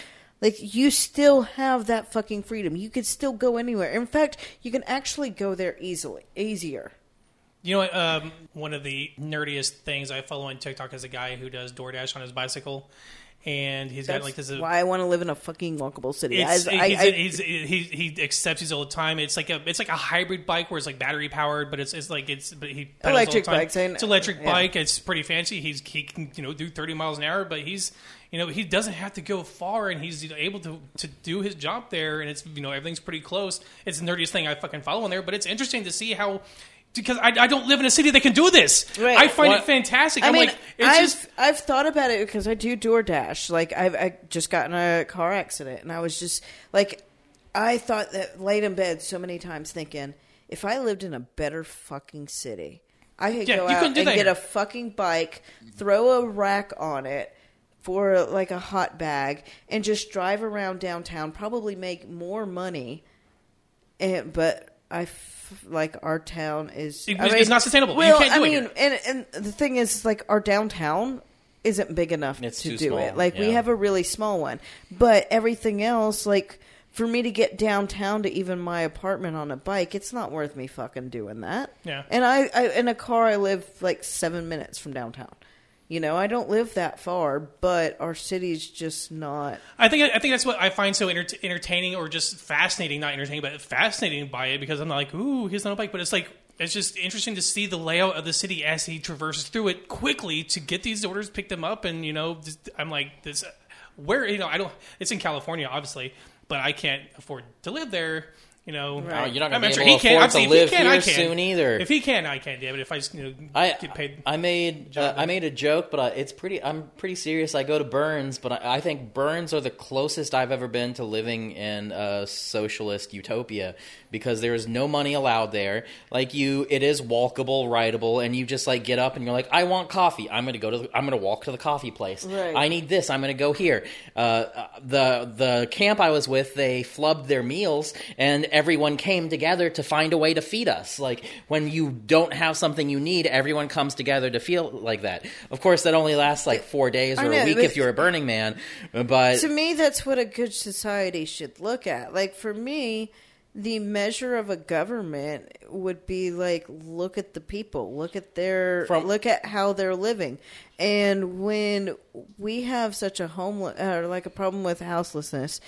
Like you still have that fucking freedom. You could still go anywhere. In fact, you can actually go there easily, easier. You know what? Um, one of the nerdiest things I follow on TikTok is a guy who does DoorDash on his bicycle, and he's got like this. uh, why I want to live in a fucking walkable city. It's, As- I- he's, I- he's, he he accepts these all the time. It's like a it's like a hybrid bike where it's like battery powered, but it's it's like it's but he pedals Electric all the time. bikes, I. It's electric Yeah. bike. It's pretty fancy. He's he can you know do thirty miles an hour, but he's you know he doesn't have to go far, and he's you know, able to to do his job there, and it's you know everything's pretty close. It's the nerdiest thing I fucking follow on there, but it's interesting to see how. Because I, I don't live in a city that can do this, Right. I find What- it fantastic. I I'm mean, like, it's I've just I've thought about it because I do DoorDash. Like I've I just got in a car accident, and I was just like, I thought that laid in bed so many times thinking, if I lived in a better fucking city, I could Yeah, go out and get here. a fucking bike, throw a rack on it for like a hot bag, and just drive around downtown. Probably make more money, and but. I f- like our town is. It- I it's not sustainable. You Well, can't do I it mean, and and the thing is, like our downtown isn't big enough It's to do small, it. Like we have a really small one, but everything else, like for me to get downtown to even my apartment on a bike, it's not worth me fucking doing that. Yeah. And I, I in a car, I live like seven minutes from downtown. You know, I don't live that far, but our city's just not. I think I think that's what I find so enter- entertaining or just fascinating, not entertaining, but fascinating by it because I'm not like, ooh, he's on a bike, but it's like it's just interesting to see the layout of the city as he traverses through it quickly to get these orders, pick them up, and you know, I'm like this. Where you know, I don't. It's in California, obviously, but I can't afford to live there. You know, Right. Oh, you're not going to sure be able he to can. afford Obviously, to if he live can, I here can. soon either. If he can, I can. Damn it! If I just you know, I get paid. I made uh, I made a joke, but I, it's pretty. I'm pretty serious. I go to Burns, but I, I think Burns are the closest I've ever been to living in a socialist utopia because there is no money allowed there. Like you, it is walkable, rideable, and you just like get up and you're like, I want coffee. I'm gonna go to. The, I'm gonna walk to the coffee place. Right. I need this. I'm gonna go here. Uh, uh, the the camp I was with, they flubbed their meals, and everyone came together to find a way to feed us. Like when you don't have something you need, everyone comes together to feel like that. Of course, that only lasts like four days or know, a week if you're a Burning Man. But to me that's what a good society should look at like for me the measure of a government would be like look at the people look at their From- look at how they're living and when we have such a homeless or like a problem with houselessness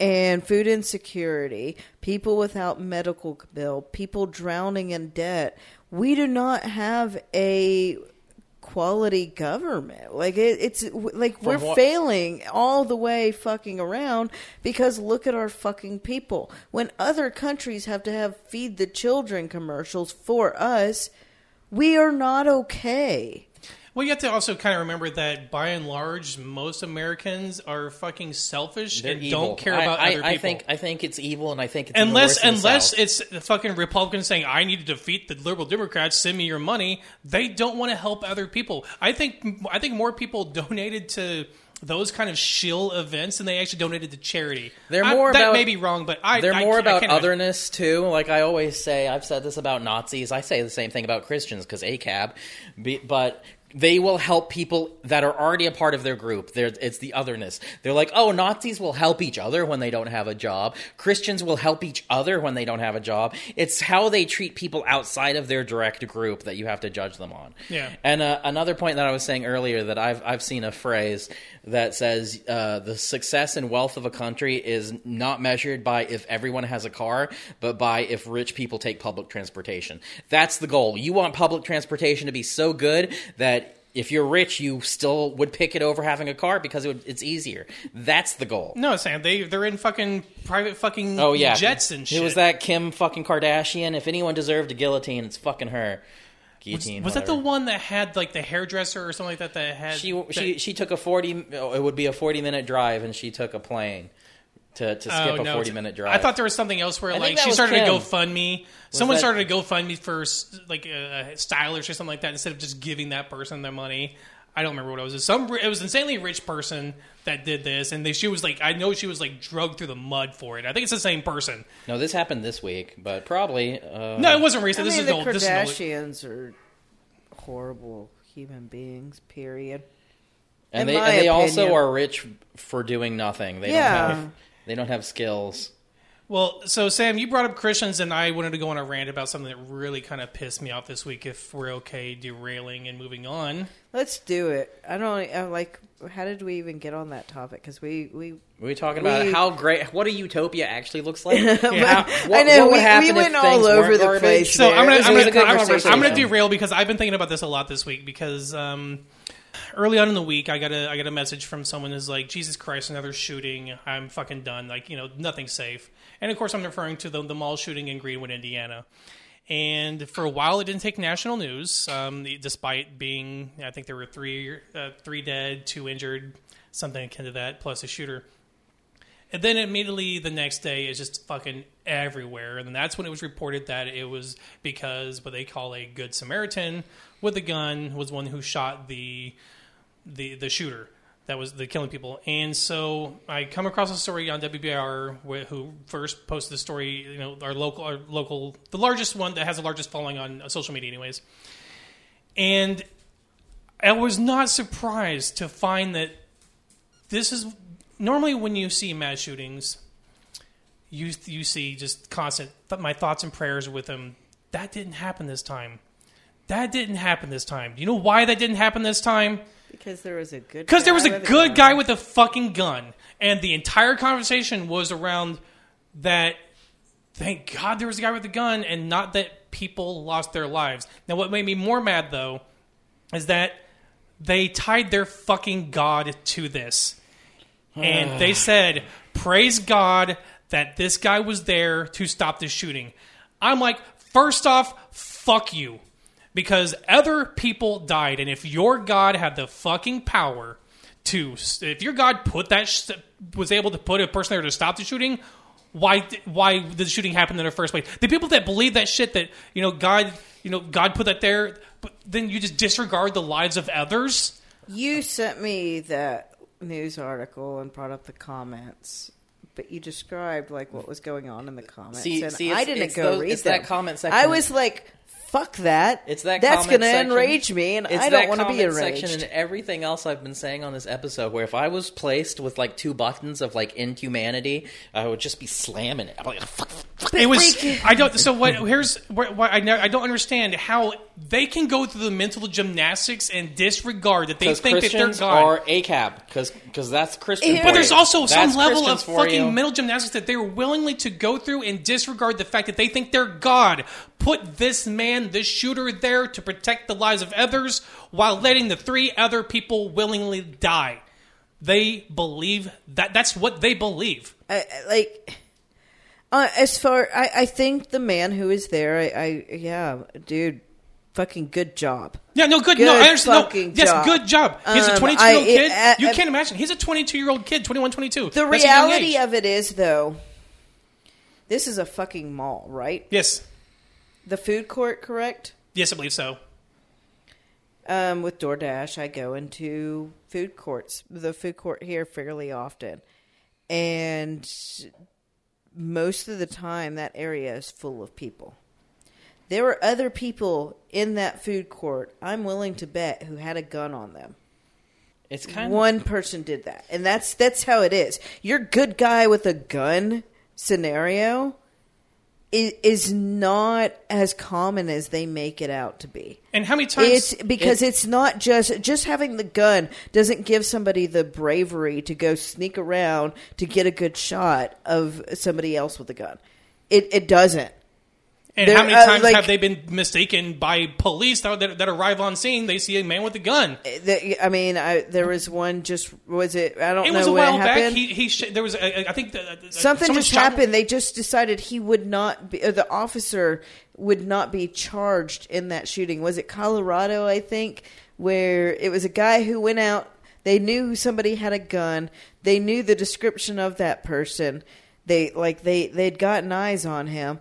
and food insecurity people without medical bill people drowning in debt. We do not have a quality government. Like it, it's like we're what- failing all the way fucking around because look at our fucking people. When other countries have to have feed the children commercials for us we are not okay Well, you have to also kind of remember that by and large, most Americans are fucking selfish they're and evil. don't care I- about I, other people. I think I think it's evil, and I think it's unless the unless South. it's the fucking Republicans saying I need to defeat the liberal Democrats, send me your money. They don't want to help other people. I think I think more people donated to those kind of shill events than they actually donated to charity. They're I- more that about- may be wrong, but I They're I more I about otherness too. Like I always say, I've said this about Nazis. I say the same thing about Christians because ACAB, but they will help people that are already a part of their group. They're, it's the otherness. They're like, oh, Nazis will help each other when they don't have a job. Christians will help each other when they don't have a job. It's how they treat people outside of their direct group that you have to judge them on. Yeah. And uh, another point that I was saying earlier that I've I've seen a phrase that says uh, the success and wealth of a country is not measured by if everyone has a car, but by if rich people take public transportation. That's the goal. You want public transportation to be so good that if you're rich, you still would pick it over having a car because it would, it's easier. That's the goal. No, Sam, they they're in fucking private fucking Oh yeah, jets and shit. It was that Kim fucking Kardashian. If anyone deserved a guillotine, it's fucking her. Guillotine. Was that the one that had like the hairdresser or something like that that had She that- she she took a forty. oh, It would be a forty minute drive, and she took a plane to to skip Oh, a 40 minute drive. I thought there was something else where I like she was started Kim. to GoFundMe. Someone that- started a GoFundMe for s- like a, a stylist or something like that instead of just giving that person their money. I don't remember what it was. Some it was an insanely rich person that did this, and they, she was like, I know she was like drugged through the mud for it. I think it's the same person. no, this happened this week, but probably. Uh, No, it wasn't I recent. mean, this is the old. This is old. Kardashians are horrible human beings period and In they my and they also are rich for doing nothing. They Yeah. don't have they don't have skills. Well, so Sam, you brought up Christians, and I wanted to go on a rant about something that really kind of pissed me off this week. If we're okay derailing and moving on, Let's do it. I don't I, like. How did we even get on that topic? Because we we We were talking about We- how great, what a utopia actually looks like. Yeah. How- what, I know what would we, happen we if went all over the garbage? place. So there. I'm gonna, I'm, gonna, I'm, conversation. I'm gonna derail because I've been thinking about this a lot this week because um, early on in the week I got a I got a message from someone who's like Jesus Christ another shooting. I'm fucking done. Like you know nothing's safe. And of course I'm referring to the the mall shooting in Greenwood Indiana. And for a while it didn't take national news um, despite being I think there were three uh, three dead two injured something akin to that plus a shooter and then immediately the next day it's just fucking everywhere. And that's when it was reported that it was because what they call a good Samaritan with a gun was one who shot the the the shooter that was the killing people. And so I come across a story on WBIR who first posted the story. You know, our local our local the largest one that has the largest following on uh, social media, anyways. And I was not surprised to find that this is normally when you see mass shootings, you you see just constant. But my thoughts and prayers with them. That didn't happen this time. That didn't happen this time. Do you know why that didn't happen this time? because there was a good Because there was a good guy with a fucking gun, and the entire conversation was around that. Thank God there was a guy with a gun, and not that people lost their lives. Now, what made me more mad though is that they tied their fucking God to this, and they said, "Praise God that this guy was there to stop the shooting." I'm like, first off, fuck you. Because other people died and if your god had the fucking power to if your god put that sh- was able to put a person there to stop the shooting why why did the shooting happen in the first place? The people that believe that shit that you know god you know god put that there but then you just disregard the lives of others? You sent me that news article and brought up the comments, but you described like what mm. was going on in the comments, See- and see, I didn't go those- read that comment section. I was like, "Fuck that! It's that that's going to enrage me, and It's I don't want to be comment enraged." section and everything else I've been saying on this episode. Where if I was placed with like two buttons of like inhumanity, I would just be slamming it. I'm like, fuck, fuck. it was i don't so what here's what, what I, ne- I don't understand how they can go through the mental gymnastics and disregard that they Because think that they're god are ACAB, because because that's Christian. But there's you. also some That's level Christians of fucking you. mental gymnastics that they're willingly to go through and disregard the fact that they think they're God. Put this man, this shooter, there to protect the lives of others while letting the three other people willingly die. They believe that that's what they believe. I, I- like uh, as far I, I think the man who is there I, I yeah dude fucking good job Yeah, no, good. Good no, I understand. No, yes, job. good job. He's a Um, 22 year old kid. I- you can't imagine. He's a 22 year old kid, 21, 22. the That's reality of it is though this is a fucking mall right Yes. The food court correct Yes, I believe so. um, with DoorDash, I go into food courts, the food court here fairly often. And most of the time, that area is full of people. There were other people in that food court, I'm willing to bet, who had a gun on them. It's kind One person did that. And that's that's how it is. Your good guy with a gun scenario is, is not as common as they make it out to be. And how many times? It's because it's not just just having the gun doesn't give somebody the bravery to go sneak around to get a good shot of somebody else with a gun. It it doesn't. And There- how many uh, times like- have they been mistaken by police that, that, that arrive on scene? They see a man with a gun. The- I mean, I, there was one. Just was it? I don't It know was a while back. He, he sh- there was a, I think the, Something just happened. They just decided he would not be. Or the officer would not be charged in that shooting. Was it Colorado? I think where it was a guy who went out. They knew somebody had a gun. They knew the description of that person. They like they they'd gotten eyes on him.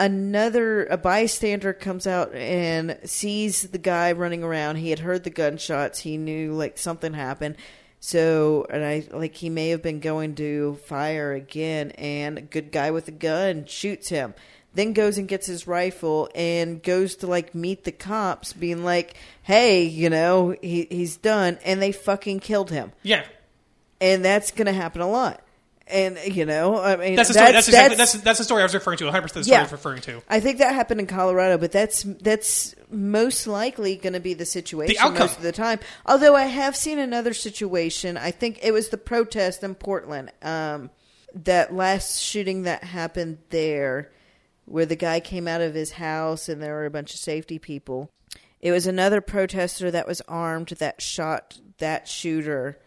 Another a bystander comes out and sees the guy running around. He had heard the gunshots. He knew like something happened. So, and I like he may have been going to fire again, and a good guy with a gun shoots him. then goes and gets his rifle and goes to like meet the cops, being like, "Hey, you know, he he's done," and they fucking killed him, Yeah, and that's gonna happen a lot. And you know, I mean, that's the story. That's, exactly that's, that's the story I was referring to. 100 percent the story I was referring to. I think that happened in Colorado, but that's that's most likely going to be the situation The outcome. most of the time. Although I have seen another situation. I think it was the protest in Portland. Um, that last shooting that happened there, where the guy came out of his house and there were a bunch of safety people. It was another protester that was armed that shot that shooter.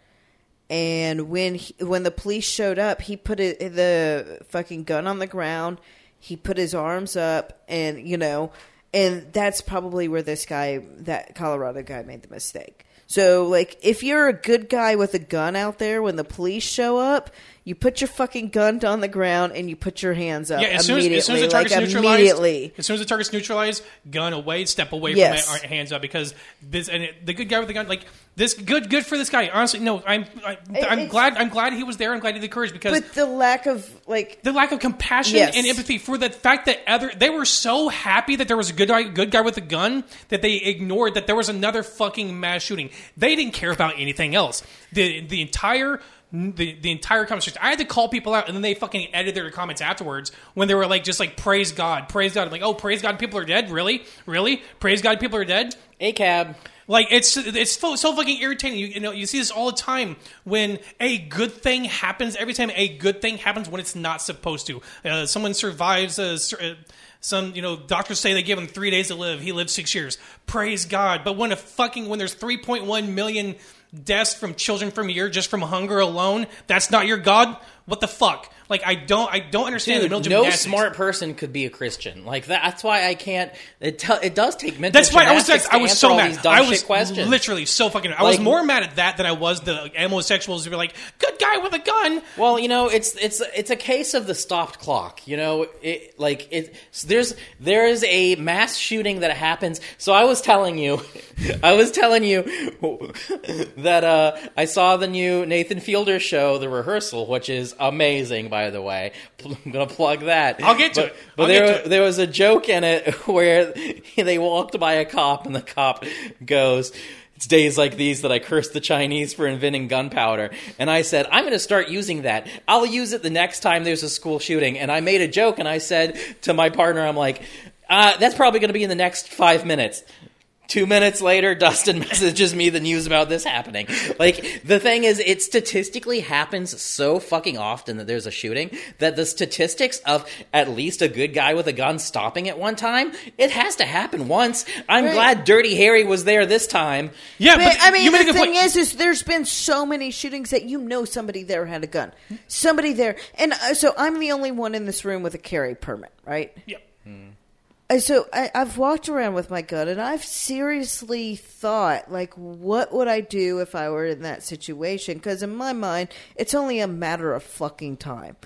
And when he, when the police showed up, he put it, the fucking gun on the ground. He put his arms up, and you know, and that's probably where this guy, that Colorado guy, made the mistake. So, like, if you're a good guy with a gun out there, when the police show up, you put your fucking gun on the ground and you put your hands up Yeah, as soon as, immediately. as soon as the like, target's neutralized, immediately. as soon as the target's neutralized, gun away, step away Yes. from it, hands up because this and it, the good guy with the gun, like this, good, good for this guy. Honestly, no, I'm, I, I'm it's- glad, I'm glad he was there. I'm glad he had the courage because But the lack of like the lack of compassion Yes. and empathy for the fact that other they were so happy that there was a good guy, good guy with a gun that they ignored that there was another fucking mass shooting. They didn't care about anything else. The the entire the, the entire conversation. I had to call people out, and then they fucking edited their comments afterwards when they were like, just like, praise God, praise God. I'm like, oh, praise God, people are dead. Really, really, praise God, people are dead. ACAB. Like it's it's so, so fucking irritating. You, you know, you see this all the time when a good thing happens. Every time a good thing happens when it's not supposed to. Uh, someone survives a. sur- uh, Some you know doctors say they give him three days to live. He lived six years. Praise God! But when a fucking when there's 3.1 million deaths from children from a year just from hunger alone, that's not your God. What the fuck? Like I don't I don't understand the Dude, mental no gymnastics. smart person could be a Christian. Like that, that's why I can't. It, te- it does take mental. That's why I was gymnastics I was so mad. I was questions. literally so fucking. I was more mad at that than I was the homosexuals who were like, "Good guy with a gun." Well, you know, it's it's it's a case of the stopped clock. You know, it like it. There's there is a mass shooting that happens. So I was telling you, I was telling you that uh, I saw the new Nathan Fielder show, The Rehearsal, which is amazing, by the way. I'm gonna plug that. I'll get to but, it. But I'll there it. there was a joke in it where they walked by a cop, and the cop goes. It's days like these that I curse the Chinese for inventing gunpowder. And I said, I'm going to start using that. I'll use it the next time there's a school shooting. And I made a joke and I said to my partner, I'm like, uh, that's probably going to be in the next five minutes. Two minutes later, Dustin messages me the news about this happening. Like, the thing is, it statistically happens so fucking often that there's a shooting that the statistics of at least a good guy with a gun stopping at one time, it has to happen once. I'm Right. glad Dirty Harry was there this time. Yeah, But, but, I mean, you the thing point. is, is there's been so many shootings that you know somebody there had a gun, somebody there, and uh, so I'm the only one in this room with a carry permit, right? Yeah. So I, I've walked around with my gun, and I've seriously thought, like, what would I do if I were in that situation? Because in my mind, it's only a matter of fucking time.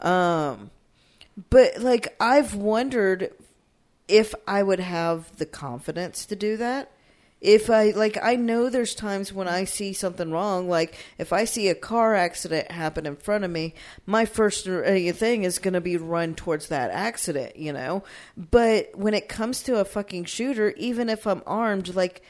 Um, but like, I've wondered if I would have the confidence to do that. If I like, I know there's times when I see something wrong. Like if I see a car accident happen in front of me, my first uh, thing is going to be run towards that accident, you know. But when it comes to a fucking shooter, even if I'm armed, like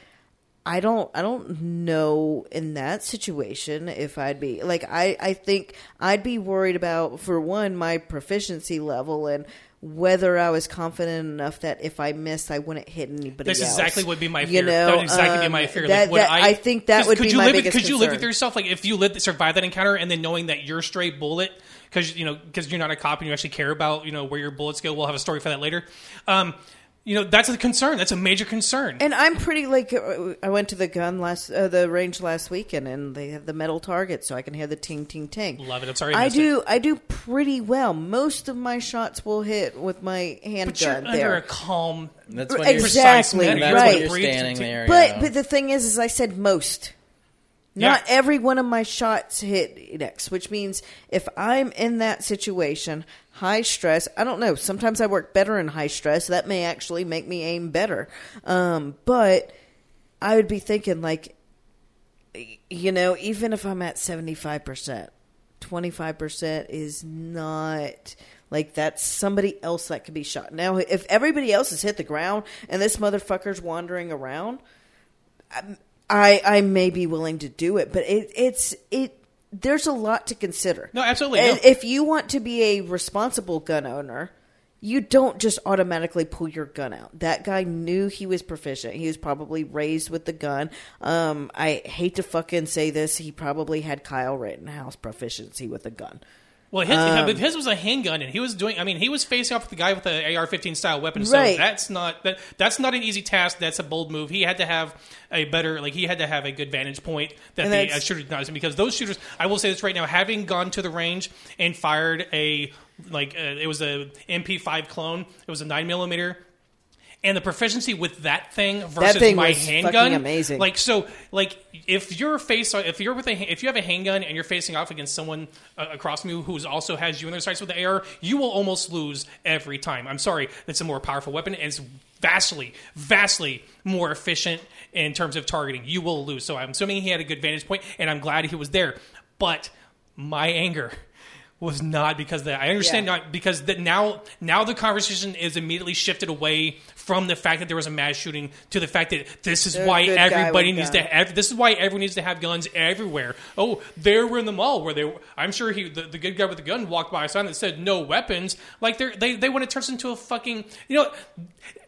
I don't I don't know in that situation if I'd be like I I think I'd be worried about for one my proficiency level and whether I was confident enough that if I missed I wouldn't hit anybody That's else. exactly what would be my You fear. know, that would exactly be um, my fear. that- like, would that- I, I think that would could be you my live biggest Could you live with yourself? Like if you lived survive that encounter and then knowing that your stray bullet because you know because you're not a cop and you actually care about you know where your bullets go. We'll have a story for that later. Um, you know that's a concern. That's a major concern. And I'm pretty like uh, I went to the gun last uh, the range last weekend, and they have the metal target, so I can hear the ting ting ting. Love it. I'm sorry I I missed do. I do pretty well. Most of my shots will hit with my but you're handgun under there. a calm. That's when Exactly, you're, that's right. when you're standing there. but you know. but the thing is, is I said most. Yeah. Not every one of my shots hit X, which means if I'm in that situation, high stress, I don't know. Sometimes I work better in high stress. That may actually make me aim better. Um, but I would be thinking, like, you know, even if I'm at 75%, 25% is not like that's somebody else that could be shot. Now, if everybody else has hit the ground and this motherfucker's wandering around, I I may be willing to do it, but it it's it there's a lot to consider. No, absolutely. And No. If you want to be a responsible gun owner, you don't just automatically pull your gun out. That guy knew he was proficient. He was probably raised with the gun. Um, I hate to fucking say this. He probably had Kyle Rittenhouse proficiency with a gun. Well, his, Um, but his was a handgun, and he was doing. I mean, he was facing off with the guy with the AR-15 style weapon. So that's not that. That's not an easy task. That's a bold move. He had to have a better, like he had to have a good vantage point that And the uh, shooter did not. Because those shooters, I will say this right now, having gone to the range and fired a like uh, it was a MP5 clone. It was a nine millimeter. And the proficiency with that thing versus thing my handgun, amazing. Like so, like if you're face, if you're with a, if you have a handgun and you're facing off against someone uh, across from you who also has you in their sights with the AR, you will almost lose every time. I'm sorry, that's a more powerful weapon and it's vastly, vastly more efficient in terms of targeting. You will lose. So I'm assuming he had a good vantage point, and I'm glad he was there. But my anger was not because of that. I understand Yeah. not because that now now the conversation is immediately shifted away from the fact that there was a mass shooting to the fact that this is There's why a good guy everybody needs gun. to have this is why everyone needs to have guns everywhere. Oh, they were in the mall where they were, I'm sure he the, the good guy with the gun walked by a sign that said no weapons. Like they they they want to turn us into a fucking you know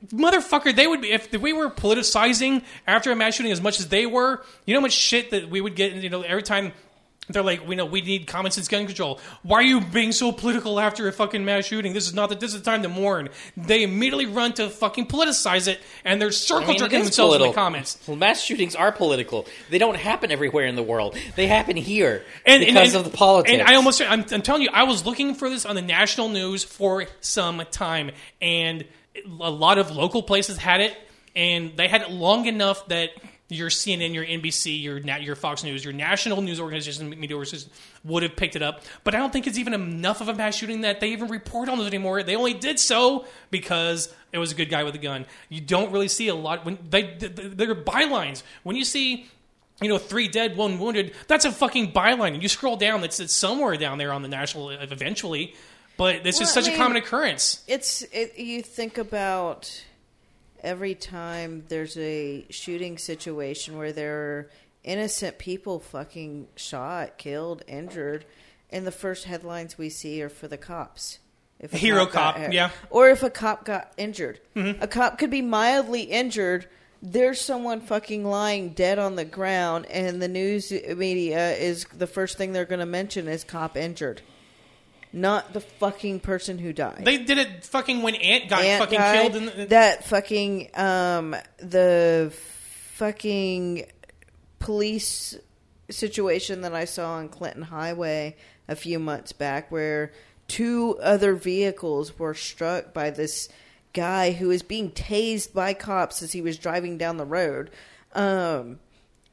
motherfucker they would be if we were politicizing after a mass shooting as much as they were, you know how much shit that we would get you know every time they're like, we know we need common sense gun control. Why are you being so political after a fucking mass shooting? This is not the this is the time to mourn. They immediately run to fucking politicize it, and they're circle I mean, it jerking is themselves in the comments. Well, mass shootings are political. They don't happen everywhere in the world. They happen here And, because and- of the politics. And I almost, I'm, I'm telling you, I was looking for this on the national news for some time, and a lot of local places had it, and they had it long enough that your CNN, your NBC, your your Fox News, your national news organizations, media organizations would have picked it up. But I don't think it's even enough of a mass shooting that they even report on it anymore. They only did so because it was a good guy with a gun. You don't really see a lot when they they're bylines when you see you know, three dead, one wounded. That's a fucking byline. And you scroll down, it's, it's somewhere down there on the national eventually. But this is Well, I such a mean- common occurrence. It's it, you think about every time there's a shooting situation where there are innocent people fucking shot, killed, injured, and the first headlines we see are for the cops. If a Hero got cop, yeah. Or if a cop got injured, Mm-hmm. a cop could be mildly injured. There's someone fucking lying dead on the ground, and the news media is the first thing they're going to mention is cop injured, not the fucking person who died. They did it fucking when Ant got Ant fucking died. killed. In the, that fucking um the fucking police situation that I saw on Clinton Highway a few months back where two other vehicles were struck by this guy who was being tased by cops as he was driving down the road. Um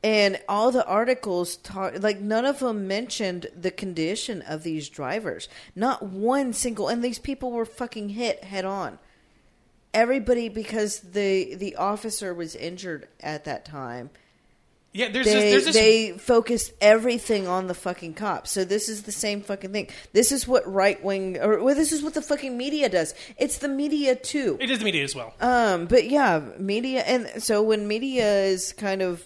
and all the articles talk like none of them mentioned the condition of these drivers. Not one single and these people were fucking hit head on everybody because the the officer was injured at that time. yeah, there's They this, there's this they focused everything on the fucking cops. So this is the same fucking thing. This is what right wing or well, this is what the fucking media does. It's the media too. it is the media as well. Um, but yeah, media, and so when media is kind of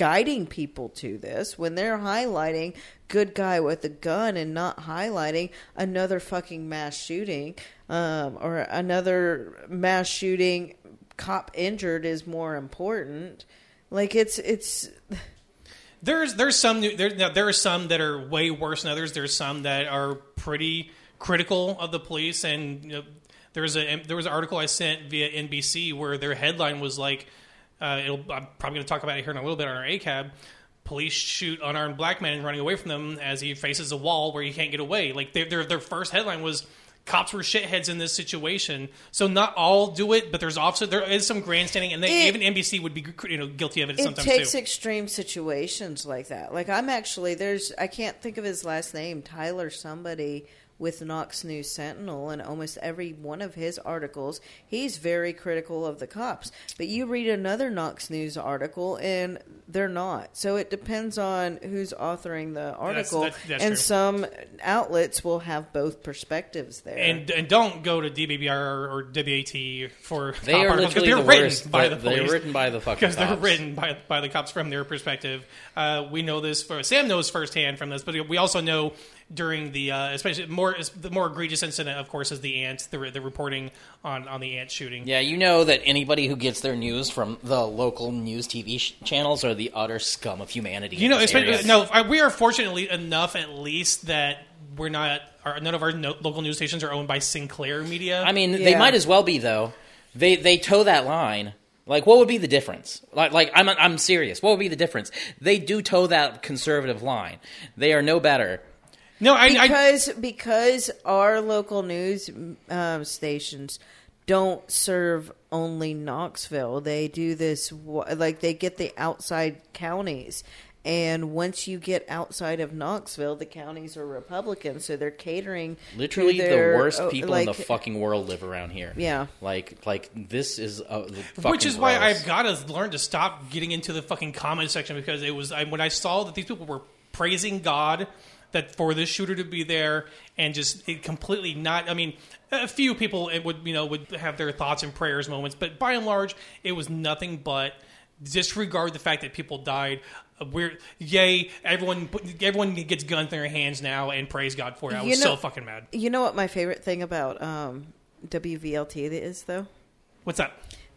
guiding people to this, when they're highlighting good guy with a gun and not highlighting another fucking mass shooting, um, or another mass shooting, cop injured is more important. Like it's it's There's there's some there now, there are some that are way worse than others. There's some that are pretty critical of the police, and you know, there was a there was an article I sent via NBC where their headline was like, uh, it'll, I'm probably going to talk about it here in a little bit on our ACAB. Police shoot unarmed black man running away from them as he faces a wall where he can't get away. Like their their, their first headline was. Cops were shitheads in this situation, so not all do it, but there's also there is some grandstanding, and they, It- even NBC would be you know guilty of it, it takes too. extreme situations like that. Like I'm actually there's I can't think of his last name. Tyler somebody with Knox News Sentinel, and almost every one of his articles, he's very critical of the cops. But you read another Knox News article, and they're not. So it depends on who's authoring the article, that's- that's and true. some outlets will have both perspectives there. And and don't go to WBIR or WAT for They top are articles, 'cause literally they're the written worst. by the police. They're written by the fucking because they're cops. written by by the cops from their perspective. Uh, we know this for Sam knows firsthand from this, but we also know during the uh, especially more the more egregious incident, of course, is the ant the, the reporting on on the ant shooting. Yeah, you know that anybody who gets their news from the local news TV sh- channels are the utter scum of humanity. You know, especially, no, we are fortunately enough at least that we're not. Our, none of our no, local news stations are owned by Sinclair Media. I mean, they might as well be though. They they toe that line. Like, what would be the difference? Like, like I'm I'm serious. What would be the difference? They do toe that conservative line. They are no better. No, I, I because because our local news um, stations don't serve only Knoxville. They do this like they get the outside counties. And once you get outside of Knoxville, the counties are Republican, so they're catering. to Literally, their- the worst oh, people in the fucking world live around here. Yeah. Like, like this is uh, Which is why. I've got to learn to stop getting into the fucking comment section because it was I, when I saw that these people were praising God that for this shooter to be there and just it completely not. I mean, a few people it would you know would have their thoughts and prayers moments, but by and large, it was nothing but disregard the fact that people died. Uh, We're yay! Everyone, everyone gets guns in their hands now and praise God for it. I You was know- so fucking mad. You know what my favorite thing about um, WVLT is, though? What's that?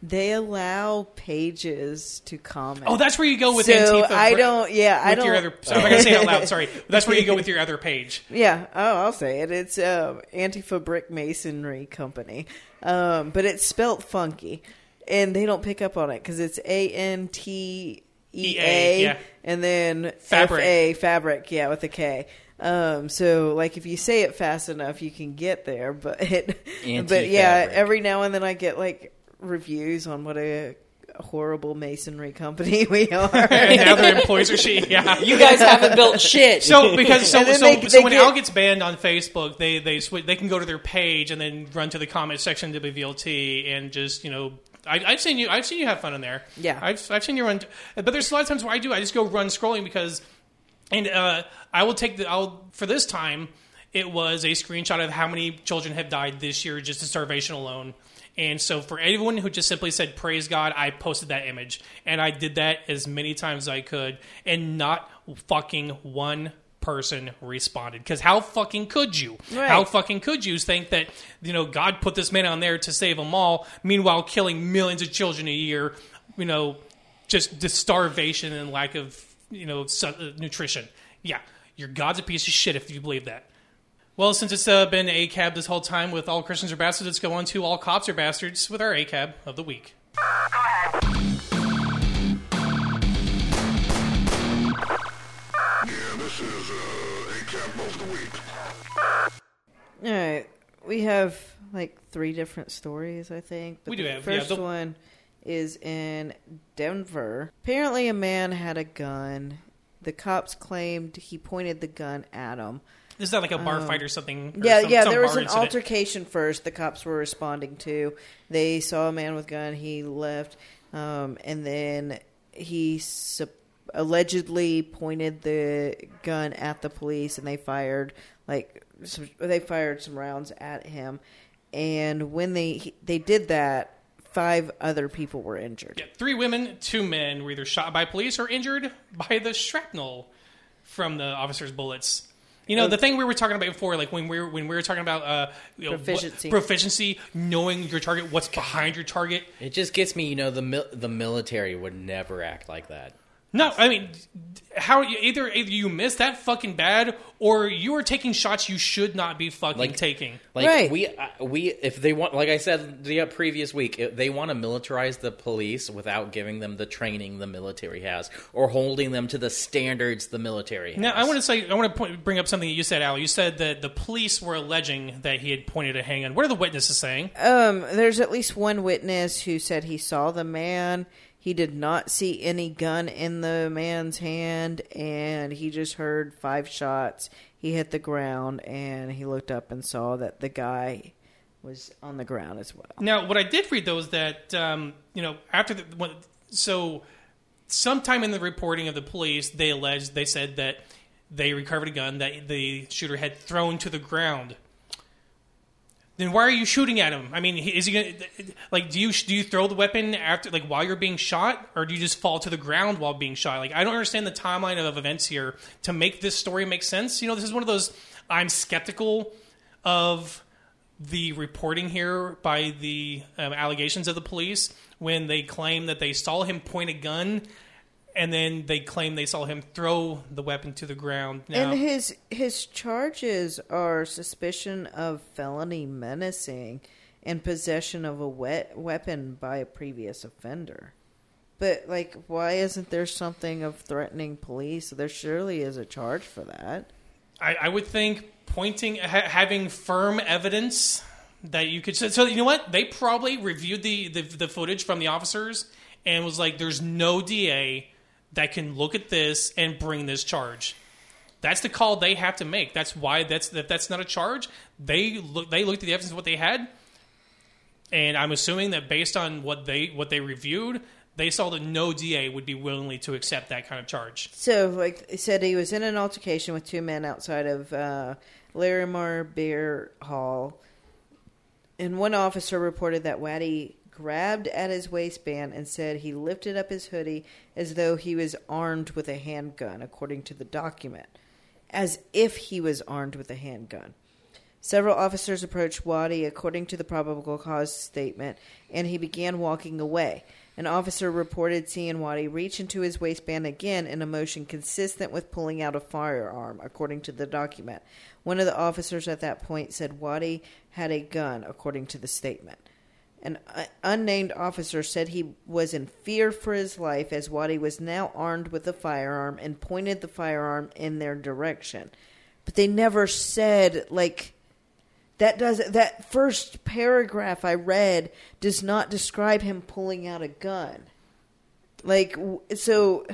They allow pages to comment. Oh, that's where you go with so Antifa. I don't. Yeah, I don't. your other. Sorry, I'm not gonna say it out loud. Sorry, that's where you go with your other page. Yeah, oh, I'll say it. It's uh, Antifa Brick Masonry Company, um, but it's spelt funky, and they don't pick up on it because it's A N T E A, yeah. and then Fabric. F A fabric, yeah, with a K. Um, so like if you say it fast enough, you can get there. But it, but yeah, every now and then I get like reviews on what a horrible masonry company we are. and now their employees are she. Yeah. You guys haven't built shit. So because so so, they- so they when get- Al gets banned on Facebook, they they swi they can go to their page and then run to the comment section of WVLT and just you know. I, I've seen you. I've seen you have fun in there. Yeah. I've, I've seen you run. But there's a lot of times where I do. I just go run scrolling because, and uh, I will take the. I'll for this time. It was a screenshot of how many children have died this year just in starvation alone. And so for anyone who just simply said praise God, I posted that image. And I did that as many times as I could and not fucking one person responded. Because how fucking could you? Right. How fucking could you think that, you know, God put this man on there to save them all, meanwhile killing millions of children a year, you know, just the starvation and lack of, you know, uh, nutrition. Yeah, your God's a piece of shit if you believe that. Well, since it's uh, been ACAB this whole time with All Christians Are Bastards, let's go on to All Cops Are Bastards with our ACAB of the week. Yeah, this is uh, ACAB of the week. All right, we have like three different stories, I think. But We do the have, yeah, First the- one is in Denver. Apparently, a man had a gun. The cops claimed he pointed the gun at him. Is that like a bar fight or something? or Yeah, some- yeah. some There was an incident? altercation first. The cops were responding to. They saw a man with gun. He left, um, and then he sup- allegedly pointed the gun at the police, and they fired like some, they fired some rounds at him. And when they he- they did that, five other people were injured. Yeah, three women, two men were either shot by police or injured by the shrapnel from the officers' bullets. You know, the thing we were talking about before, like when we were when we were talking about uh, you know, what- Proficiency. proficiency, knowing your target, what's behind your target. It just gets me, you know, the mil- the military would never act like that. No, I mean, how either either you missed that fucking bad, or you are taking shots you should not be fucking Like- taking. Like Right. we uh, we if they want, like I said the uh, previous week, if they want to militarize the police without giving them the training the military has, or holding them to the standards the military has. Now, I want to say, I want to point, bring up something that you said, Al. You said that the police were alleging that he had pointed a handgun. What are the witnesses saying? Um, there's at least one witness who said he saw the man. He did not see any gun in the man's hand, and he just heard five shots. He hit the ground, and he looked up and saw that the guy was on the ground as well. Now, what I did read though is that um, you know after the when, so sometime in the reporting of the police, they alleged they said that they recovered a gun that the shooter had thrown to the ground. Then why are you shooting at him? I mean, is he gonna like? Do you do you throw the weapon after like while you're being shot, or do you just fall to the ground while being shot? Like, I don't understand the timeline of events here to make this story make sense. You know, this is one of those I'm skeptical of the reporting here by the um, allegations of the police when they claim that they saw him point a gun and then they claim they saw him throw the weapon to the ground. Now, And his his charges are suspicion of felony menacing and possession of a wet weapon by a previous offender. But like, why isn't there something of threatening police? There surely is a charge for that. I, I would think pointing, ha- having firm evidence that you could. So, so you know what? They probably reviewed the, the the footage from the officers and was like, "There's no DA that can look at this and bring this charge." That's the call they have to make. That's why that's that, that's not a charge. They look they looked at the evidence of what they had, and I'm assuming that based on what they what they reviewed, they saw that no DA would be willingly to accept that kind of charge. So, like they said, he was in an altercation with two men outside of uh, Larimer Beer Hall, and one officer reported that Waddy grabbed at his waistband and said he lifted up his hoodie as though he was armed with a handgun, according to the document, as if he was armed with a handgun. Several officers approached Waddy according to the probable cause statement, and he began walking away. An officer reported seeing Waddy reach into his waistband again in a motion consistent with pulling out a firearm, according to the document. One of the officers at that point said Waddy had a gun, according to the statement. An unnamed officer said he was in fear for his life as Waddy was now armed with a firearm and pointed the firearm in their direction. But they never said, like, that does that first paragraph I read does not describe him pulling out a gun. Like so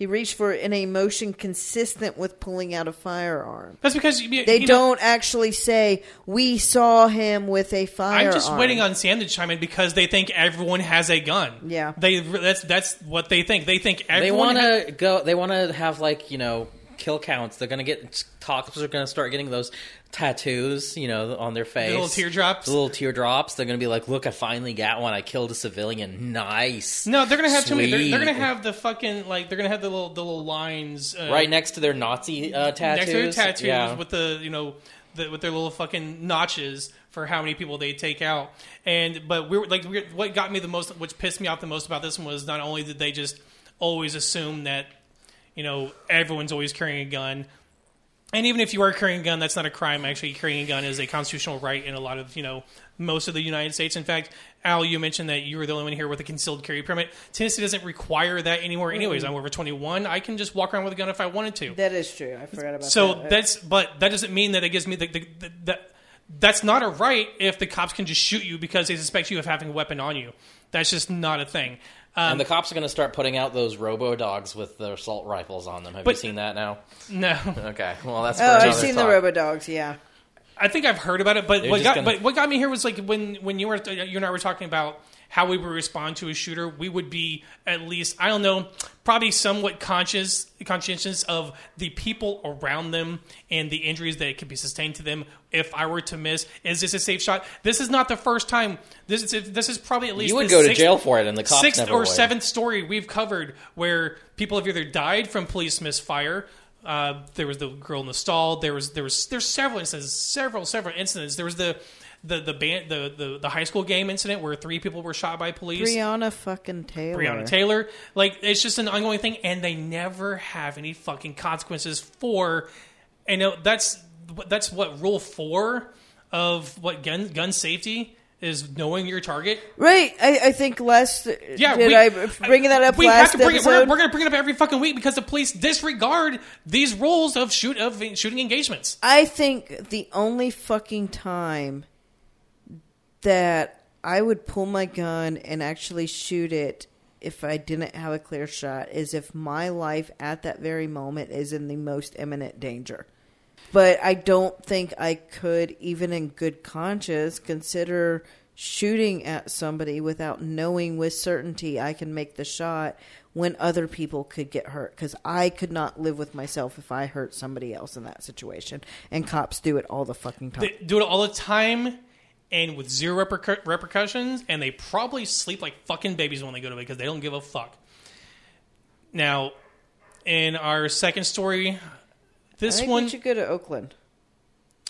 he reached for an emotion consistent with pulling out a firearm. That's because you, They you don't actually say we saw him with a firearm. I'm just waiting on Sam to chime in because they think everyone has a gun. Yeah. they that's that's what they think. They think They everyone. want ha- to go. They want to have like you know kill counts. They're gonna get cops are gonna start getting those tattoos, you know, on their face. little teardrops? The little teardrops. They're gonna be like, "Look, I finally got one. I killed a civilian. Nice." no, they're gonna have too many. They're, they're gonna have the fucking like. They're gonna have the little the little lines uh, right next to their Nazi uh, tattoos. next to their tattoos Yeah. with the you know the, with their little fucking notches for how many people they take out. And but we were like we what got me the most, which pissed me off the most about this one was not only did they just always assume that you know everyone's always carrying a gun. And even if you are carrying a gun, that's not a crime. Actually, carrying a gun is a constitutional right in a lot of, you know, most of the United States. In fact, Al, you mentioned that you were the only one here with a concealed carry permit. Tennessee doesn't require that anymore, anyways. I'm over 21. I can just walk around with a gun if I wanted to. That is true. I forgot about So that. So that's, but that doesn't mean that it gives me the, the, the, that that's not a right if the cops can just shoot you because they suspect you of having a weapon on you. That's just not a thing. Um, and the cops are going to start putting out those robo dogs with their assault rifles on them. Have But- you seen that now? no, Okay, well that's. Oh, I've another seen the. Robo Dogs. Yeah, I think I've heard about it, but They're what got gonna- but what got me here was like when when you were you and I were talking about how we would respond to a shooter, we would be at least I don't know, probably somewhat conscious conscientious of the people around them and the injuries that could be sustained to them. If I were to miss, is this a safe shot? This is not the first time. This is this is probably at least You would the go to jail for it, and the cops sixth never or would. seventh story we've covered where people have either died from police misfire. Uh, there was the girl in the stall. There was there was there's several instances, several several incidents. There was the the the band the, the the high school game incident where three people were shot by police. Breonna fucking Taylor. Breonna Taylor. Like it's just an ongoing thing, and they never have any fucking consequences for. And know, that's that's what rule four of what gun gun safety is knowing your target. Right. I, I think last. Yeah, did we, I bring that up we last have to bring it. We're, we're going to bring it up every fucking week because the police disregard these rules of shoot of shooting engagements. I think the only fucking time that I would pull my gun and actually shoot it if I didn't have a clear shot is if my life at that very moment is in the most imminent danger. But I don't think I could, even in good conscience, consider shooting at somebody without knowing with certainty I can make the shot when other people could get hurt. Because I could not live with myself if I hurt somebody else in that situation. And cops do it all the fucking time. They do it all the time and with zero repercu- repercussions, and they probably sleep like fucking babies when they go to bed because they don't give a fuck. Now, in our second story, I this think one. we should go to Oakland.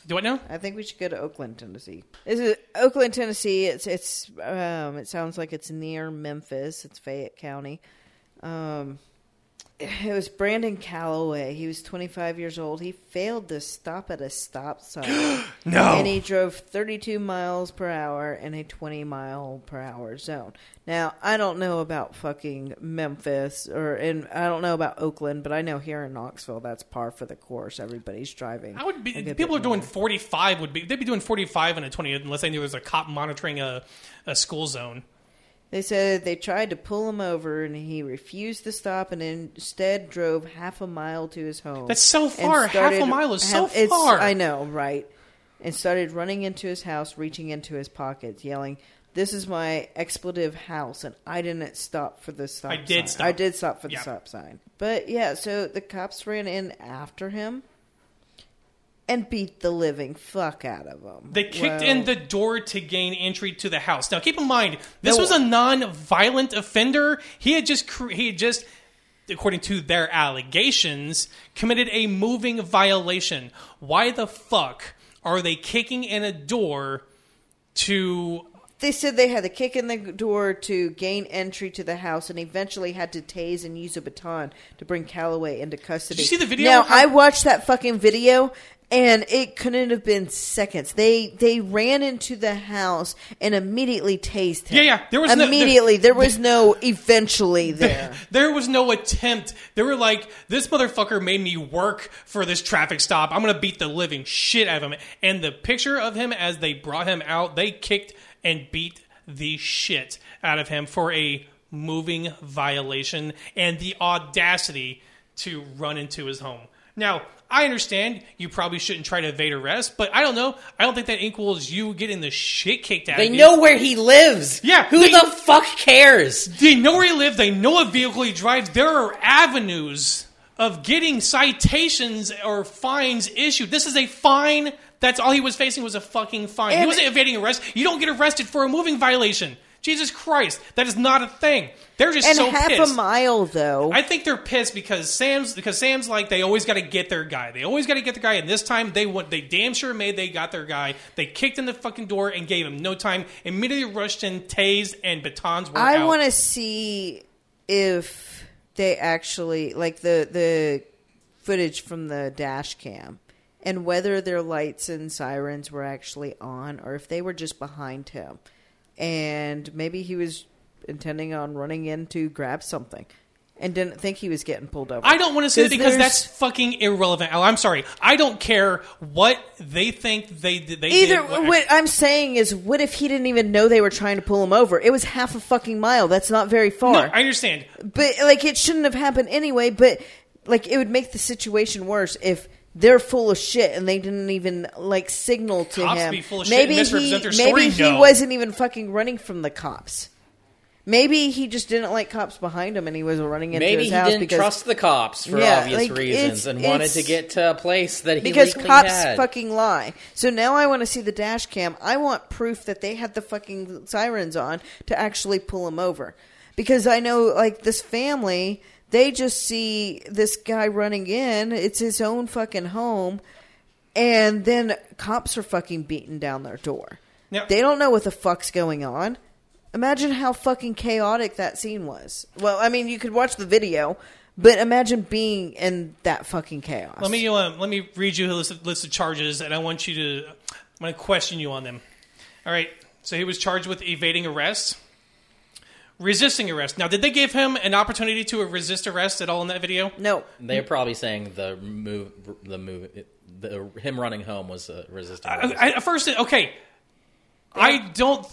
Do what now? I think we should go to Oakland, Tennessee. This is Oakland, Tennessee. It's it's um, it sounds like it's near Memphis. It's Fayette County. Um, it was Brandon Calloway. He was 25 years old. He failed to stop at a stop sign. No. And he drove 32 miles per hour in a 20 mile per hour zone. Now, I don't know about fucking Memphis or and I don't know about Oakland, but I know here in Knoxville that's par for the course. Everybody's driving. I would be. People are doing more. forty five. Would be they'd be doing forty five in a twenty unless they knew there was a cop monitoring a, a school zone. They said they tried to pull him over and he refused to stop and instead drove half a mile to his home. That's so far. Half a mile is so half- far. I know, right? And started running into his house, reaching into his pockets, yelling, "This is my expletive house!" And I didn't stop for the stop. I did sign. stop. I did stop for the Yeah. stop sign. But yeah, so the cops ran in after him and beat the living fuck out of them. They kicked Well, in the door to gain entry to the house. Now, keep in mind, this No. was a non-violent offender. He had just he had just, according to their allegations, committed a moving violation. Why the fuck are they kicking in a door to? They said they had to kick in the door to gain entry to the house and eventually had to tase and use a baton to bring Calloway into custody. Did you see the video? Now, I watched that fucking video and it couldn't have been seconds. They they ran into the house and immediately tased him. Yeah, yeah, there was no- there- immediately. there, was no eventually there. There was no attempt. They were like, "This motherfucker made me work for this traffic stop. I'm gonna beat the living shit out of him." And the picture of him as they brought him out, they kicked and beat the shit out of him for a moving violation and the audacity to run into his home. Now, I understand you probably shouldn't try to evade arrest, but I don't know. I don't think that equals you getting the shit kicked out They of you. They know where he lives. Yeah, Who they- the fuck cares? They know where he lives. They know a vehicle he drives. There are avenues of getting citations or fines issued. This is a fine. That's all he was facing was a fucking fine. he wasn't evading arrest. You don't get arrested for a moving violation. Jesus Christ, that is not a thing. They're just And so half pissed. a mile though. I think they're pissed because Sam's because Sam's like they always got to get their guy. They always got to get the guy, and this time they went. They damn sure made they got their guy. They kicked in the fucking door and gave him no time. Immediately rushed in, tased, and batons were I want to see if they actually like the the footage from the dash cam and whether their lights and sirens were actually on or if they were just behind him and maybe he was intending on running in to grab something and didn't think he was getting pulled over. I don't want to say that because that's fucking irrelevant. Oh, I'm sorry. I don't care what they think they did. They Either did. what- what I'm saying is, what if he didn't even know they were trying to pull him over? It was half a fucking mile. That's not very far. no, I understand. But like it shouldn't have happened anyway. But like it would make the situation worse if they're full of shit and they didn't even like signal to Cops him. be full of shit and maybe he maybe he No. wasn't even fucking running from the cops. Maybe he just didn't like cops behind him and he was running into Maybe his he house didn't because trust the cops for Yeah, obvious like, reasons it's- and wanted to get to a place that he because cops had. fucking lie. So now I want to see the dash cam. I want proof that they had the fucking sirens on to actually pull him over. Because I know, like this family, they just see this guy running in. It's his own fucking home, and then cops are fucking beating down their door. Now- they don't know what the fuck's going on. Imagine how fucking chaotic that scene was. Well, I mean, you could watch the video, but imagine being in that fucking chaos. Let me um, let me read you a list of, list of charges, and I want you to. I'm going to question you on them. All right. So he was charged with evading arrest, resisting arrest. Now, did they give him an opportunity to resist arrest at all in that video? No, They're probably saying the move, the move, the him running home was a resisting. I, arrest. I, at first, okay, I don't.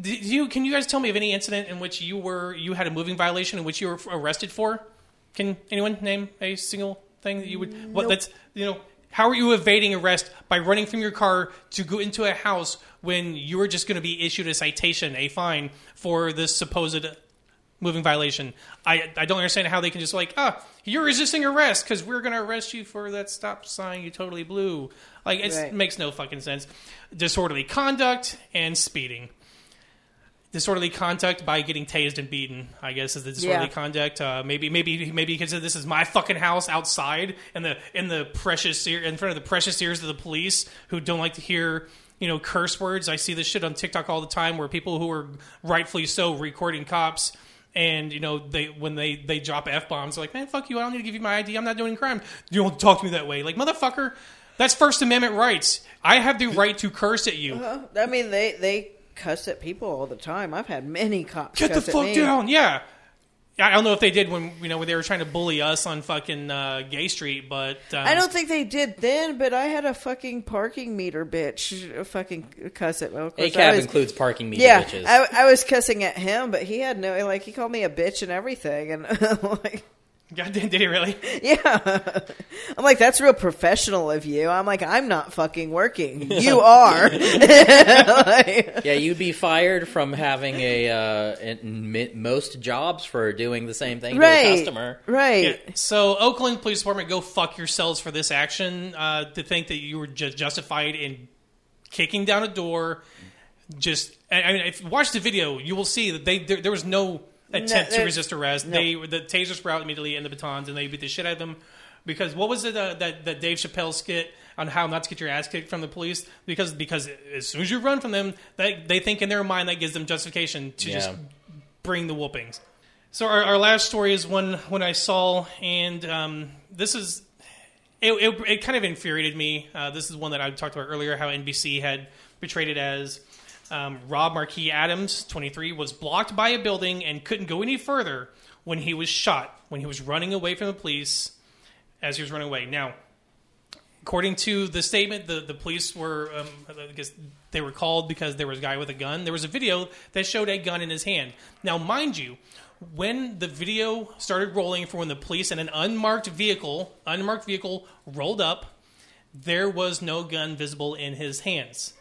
Did you can you guys tell me of any incident in which you were you had a moving violation in which you were arrested for? Can anyone name a single thing that you would what that's you know how are you evading arrest by running from your car to go into a house when you are just going to be issued a citation, a fine for this supposed moving violation? I I don't understand how they can just like ah you're resisting arrest because we're going to arrest you for that stop sign you totally blew. Like it's, Right. it makes no fucking sense. Disorderly conduct and speeding disorderly conduct by getting tased and beaten. I guess is the disorderly Yeah. conduct. Uh, maybe maybe maybe because this is my fucking house outside in the in the precious ear in front of the precious ears of the police who don't like to hear you know curse words. I see this shit on TikTok all the time where people who are rightfully so recording cops. And you know they when they they drop f bombs, like man, fuck you! I don't need to give you my ID. I'm not doing a crime. You don't talk to me that way, like motherfucker. That's First Amendment rights. I have the right to curse at you. Uh, I mean, they they cuss at people all the time. I've had many cops Get the cuss at fuck me. down. Yeah. I don't know if they did when you know when they were trying to bully us on fucking uh, Gay Street, but um, I don't think they did then, but I had a fucking parking meter bitch fucking cuss at me. Of course, I ACAB was- includes parking meter Yeah, bitches. I, I was cussing at him, but he had no like. He called me a bitch and everything, and like, God, did, did he really? yeah, I'm like, that's real professional of you. I'm like, I'm not fucking working. You are. Like, yeah, you'd be fired from having a uh, most jobs for doing the same thing to a customer. right. Yeah. So Oakland Police Department, go fuck yourselves for this action. Uh, to think that you were just justified in kicking down a door, just I I mean, if you watch the video, you will see that they there, there was no attempt to resist arrest. no. They the tasers were out immediately and the batons, and they beat the shit out of them. Because what was it uh, that that Dave Chappelle skit on how not to get your ass kicked from the police? Because because as soon as you run from them, they they think in their mind that gives them justification to just bring the whoopings. So our, our last story is one when I saw, and um, this is it, it, it kind of infuriated me. Uh, this is one that I talked about earlier, how NBC had portrayed it as um, Rob Marquis Adams, 23, was blocked by a building and couldn't go any further when he was shot, when he was running away from the police as he was running away. Now, according to the statement, the, the police were, um, I guess they were called because there was a guy with a gun. There was a video that showed a gun in his hand. Now, mind you, when the video started rolling for when the police and an unmarked vehicle, unmarked vehicle rolled up, there was no gun visible in his hands.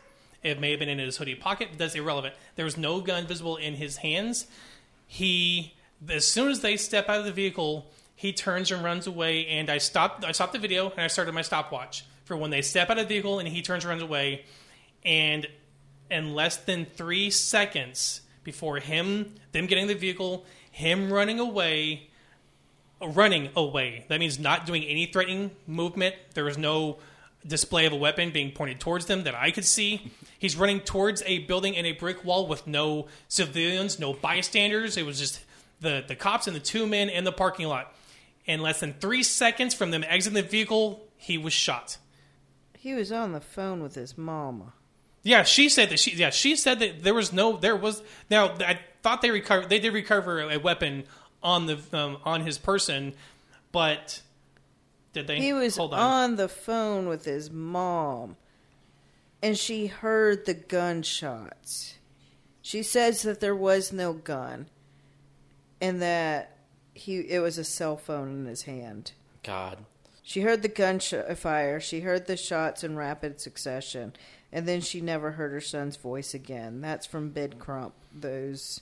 It may have been in his hoodie pocket, but that's irrelevant. There was no gun visible in his hands. He, as soon as they step out of the vehicle, he turns and runs away. And I stopped. I stopped the video and I started my stopwatch for when they step out of the vehicle and he turns and runs away. And in less than three seconds before him, them getting the vehicle, him running away, running away. That means not doing any threatening movement. There was no display of a weapon being pointed towards them that I could see. He's running towards a building and a brick wall with no civilians, no bystanders. It was just the, the cops and the two men in the parking lot. In less than three seconds from them exiting the vehicle, he was shot. He was on the phone with his mama. Yeah, she said that she. Yeah, she said that there was no. There was now. I thought they recovered. They did recover a weapon on the um, on his person, but did they? He was Hold on. the phone with his mom, and she heard the gunshots. She says that there was no gun, and that he it was a cell phone in his hand. God. She heard the gunshot fire. She heard the shots in rapid succession, and then she never heard her son's voice again. That's from Ben Crump. Those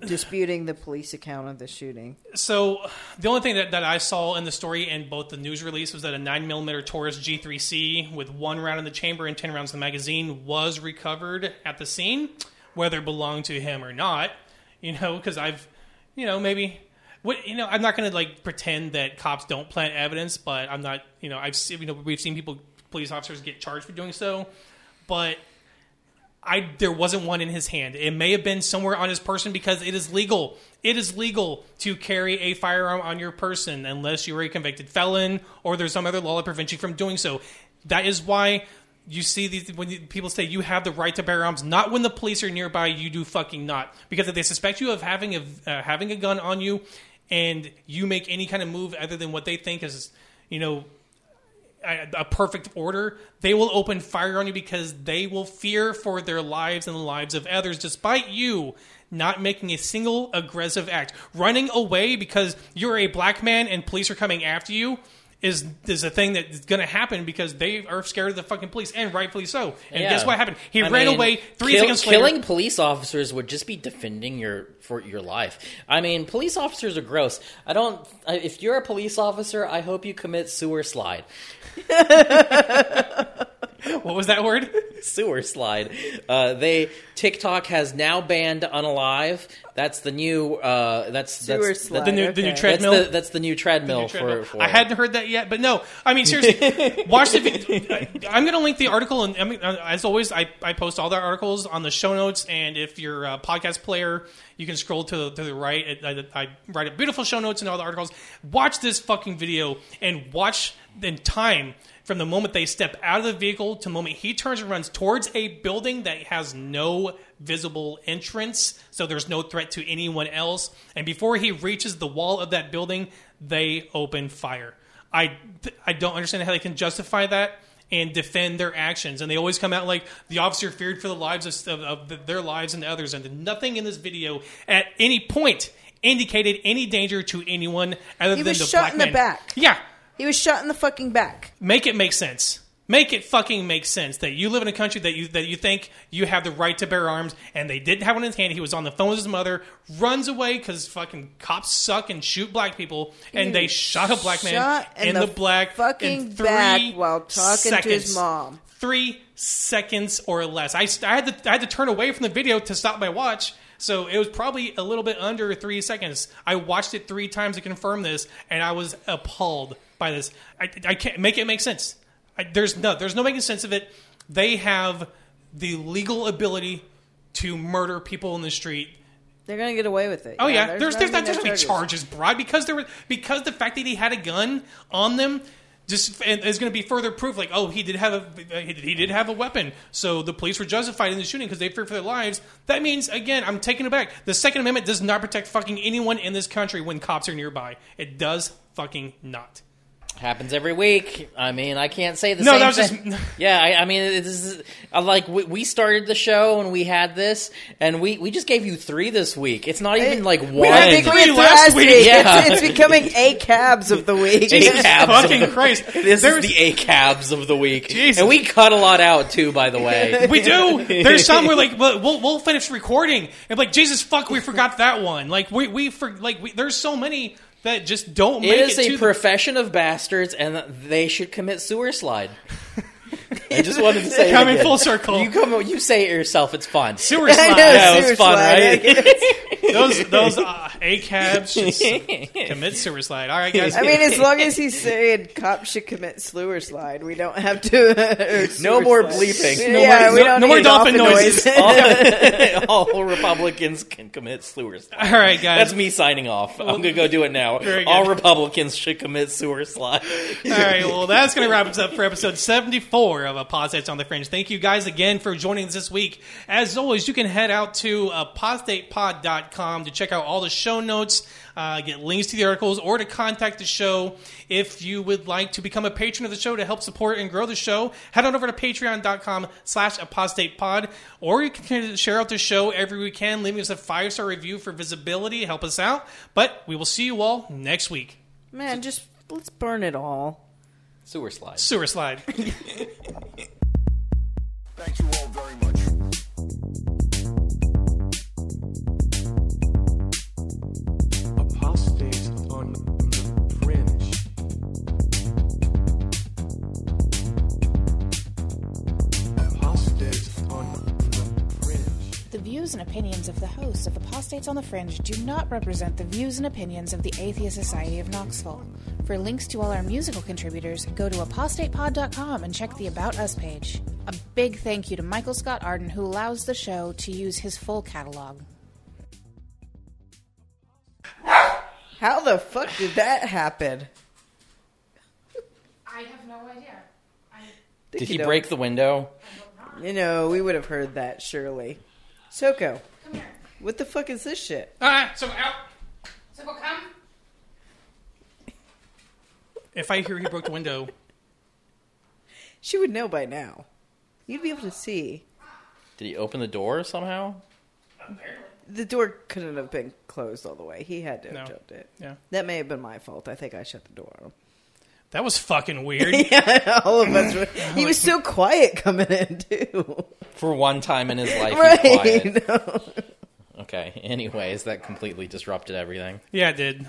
disputing the police account of the shooting. So the only thing that, that I saw in the story and both the news release was that a 9mm Taurus G3C with one round in the chamber and 10 rounds in the magazine was recovered at the scene, whether it belonged to him or not. You know, because I've, you know, maybe. What you know, I'm not going to like pretend that cops don't plant evidence, but I'm not. You know, I've seen, you know we've seen people, police officers get charged for doing so, but I there wasn't one in his hand. It may have been somewhere on his person because it is legal. It is legal to carry a firearm on your person unless you are a convicted felon or there's some other law that prevents you from doing so. That is why you see these when people say you have the right to bear arms. Not when the police are nearby. You do fucking not because if they suspect you of having a uh, having a gun on you and you make any kind of move other than what they think is you know a, perfect order, they will open fire on you because they will fear for their lives and the lives of others, despite you not making a single aggressive act. Running away because you're a black man and police are coming after you is is a thing that's going to happen because they are scared of the fucking police, and rightfully so. And Yeah. guess what happened? He I ran mean, away three kill- seconds later. Killing police officers would just be defending your for your life. I mean, police officers are gross. I don't. I- If you're a police officer, I hope you commit sewer slide. What was that word? Sewer slide. Uh, they TikTok has now banned unalive. That's the new. Uh, that's Sewer that's, slide. The new, the new okay. That's treadmill. the, that's the new treadmill, treadmill. For, for I hadn't heard that yet, but no. I mean, seriously, watch the. video. I'm going to link the article, and I mean, uh, as always, I, I post all the articles on the show notes. And if you're a podcast player, you can scroll to the, to the right. I, I, I write a beautiful show notes and all the articles. Watch this fucking video and watch in time from the moment they step out of the vehicle to the moment he turns and runs towards a building that has no visible entrance, so there's no threat to anyone else. And before he reaches the wall of that building, they open fire. I, I don't understand how they can justify that and defend their actions. And they always come out like the officer feared for the lives of, of, of their lives and others. And nothing in this video at any point indicated any danger to anyone other He than was the shot black in the man. back. Yeah, He was shot in the fucking back. make it make sense. Make it fucking make sense that you live in a country that you that you think you have the right to bear arms, and they didn't have one in his hand. He was on the phone with his mother, runs away because fucking cops suck and shoot black people, and they shot a black man Shot in in the the, black fucking in three back while talking to his seconds. mom. Three seconds or less. I, I had to I had to turn away from the video to stop my watch. So it was probably a little bit under three seconds. I watched it three times to confirm this, and I was appalled by this. I, I can't make it make sense. I, there's no there's no making sense of it. They have the legal ability to murder people in the street. They're gonna get away with it. Oh yeah, there's there's, not there's no no charges brought because there were because the fact that he had a gun on them just is going to be further proof. Like oh he did have a he did have a weapon, so the police were justified in the shooting because they feared for their lives. That means again, I'm taking it back. The Second Amendment does not protect fucking anyone in this country when cops are nearby. It does fucking not. Happens every week. I mean, I can't say the No, same that was just- yeah, I, I mean, this is like we, we started the show and we had this, and we, we just gave you three this week. It's not even like one. We I think we Three had last last week. week. Yeah. It's, it's becoming a cabs of the week. A cabs fucking the- Christ! This There is was- the A cabs of the week, Jesus. and we cut a lot out too. By the way, We do. There's some where like we'll we'll, we'll finish recording and like Jesus fuck we forgot that one. Like we we for like we, there's so many that just don't make it it, is to a the- profession of bastards, and they should commit sewer slide. I just wanted to say, it Coming again. full circle. You come, you say it yourself. It's fun. sewer I know, slide. Yeah, it was fun, slide. right? those those uh, A cabs should commit sewer slide. All right, guys. I mean, as long as he's saying cops should commit sewer slide, we don't have to. No more slide. bleeping. No yeah, more- we no- don't no more need dolphin noises. all, all Republicans can commit sewer slide. All right, guys. That's me signing off. I'm gonna go do it now. All Republicans should commit sewer slide. All right, well, that's going to wrap us up for episode 74 of Apostates on the Fringe. Thank you guys again for joining us this week. As always, you can head out to apostatepod.com to check out all the show notes, uh, get links to the articles, or to contact the show. If you would like to become a patron of the show to help support and grow the show, head on over to patreon.com slash apostatepod, or you can share out the show every weekend, leaving us a five-star review for visibility, help us out. But we will see you all next week. Man, just let's burn it all. Sewer slide. Sewer slide. Thank you all very much. The views and opinions of the hosts of Apostates on the Fringe do not represent the views and opinions of the Atheist Society of Knoxville. For links to all our musical contributors, go to apostatepod.com and check the About Us page. A big thank you to Michael Scott Arden, who allows the show to use his full catalog. How the fuck did that happen? I have no idea. Did he break the window? You know, we would have heard that surely. Soko, Come here. what the fuck is this shit? All right, so out. So come. If I hear he broke the window, She would know by now. You'd be able to see. Did he open the door somehow? The door couldn't have been closed all the way. He had to have No. jumped it. Yeah. That may have been my fault. I think I shut the door on him. That was fucking weird. yeah, all of us. Were, he was so quiet coming in too. For one time in his life, he's quiet. right? Okay. Anyways, that completely disrupted everything. yeah, it did.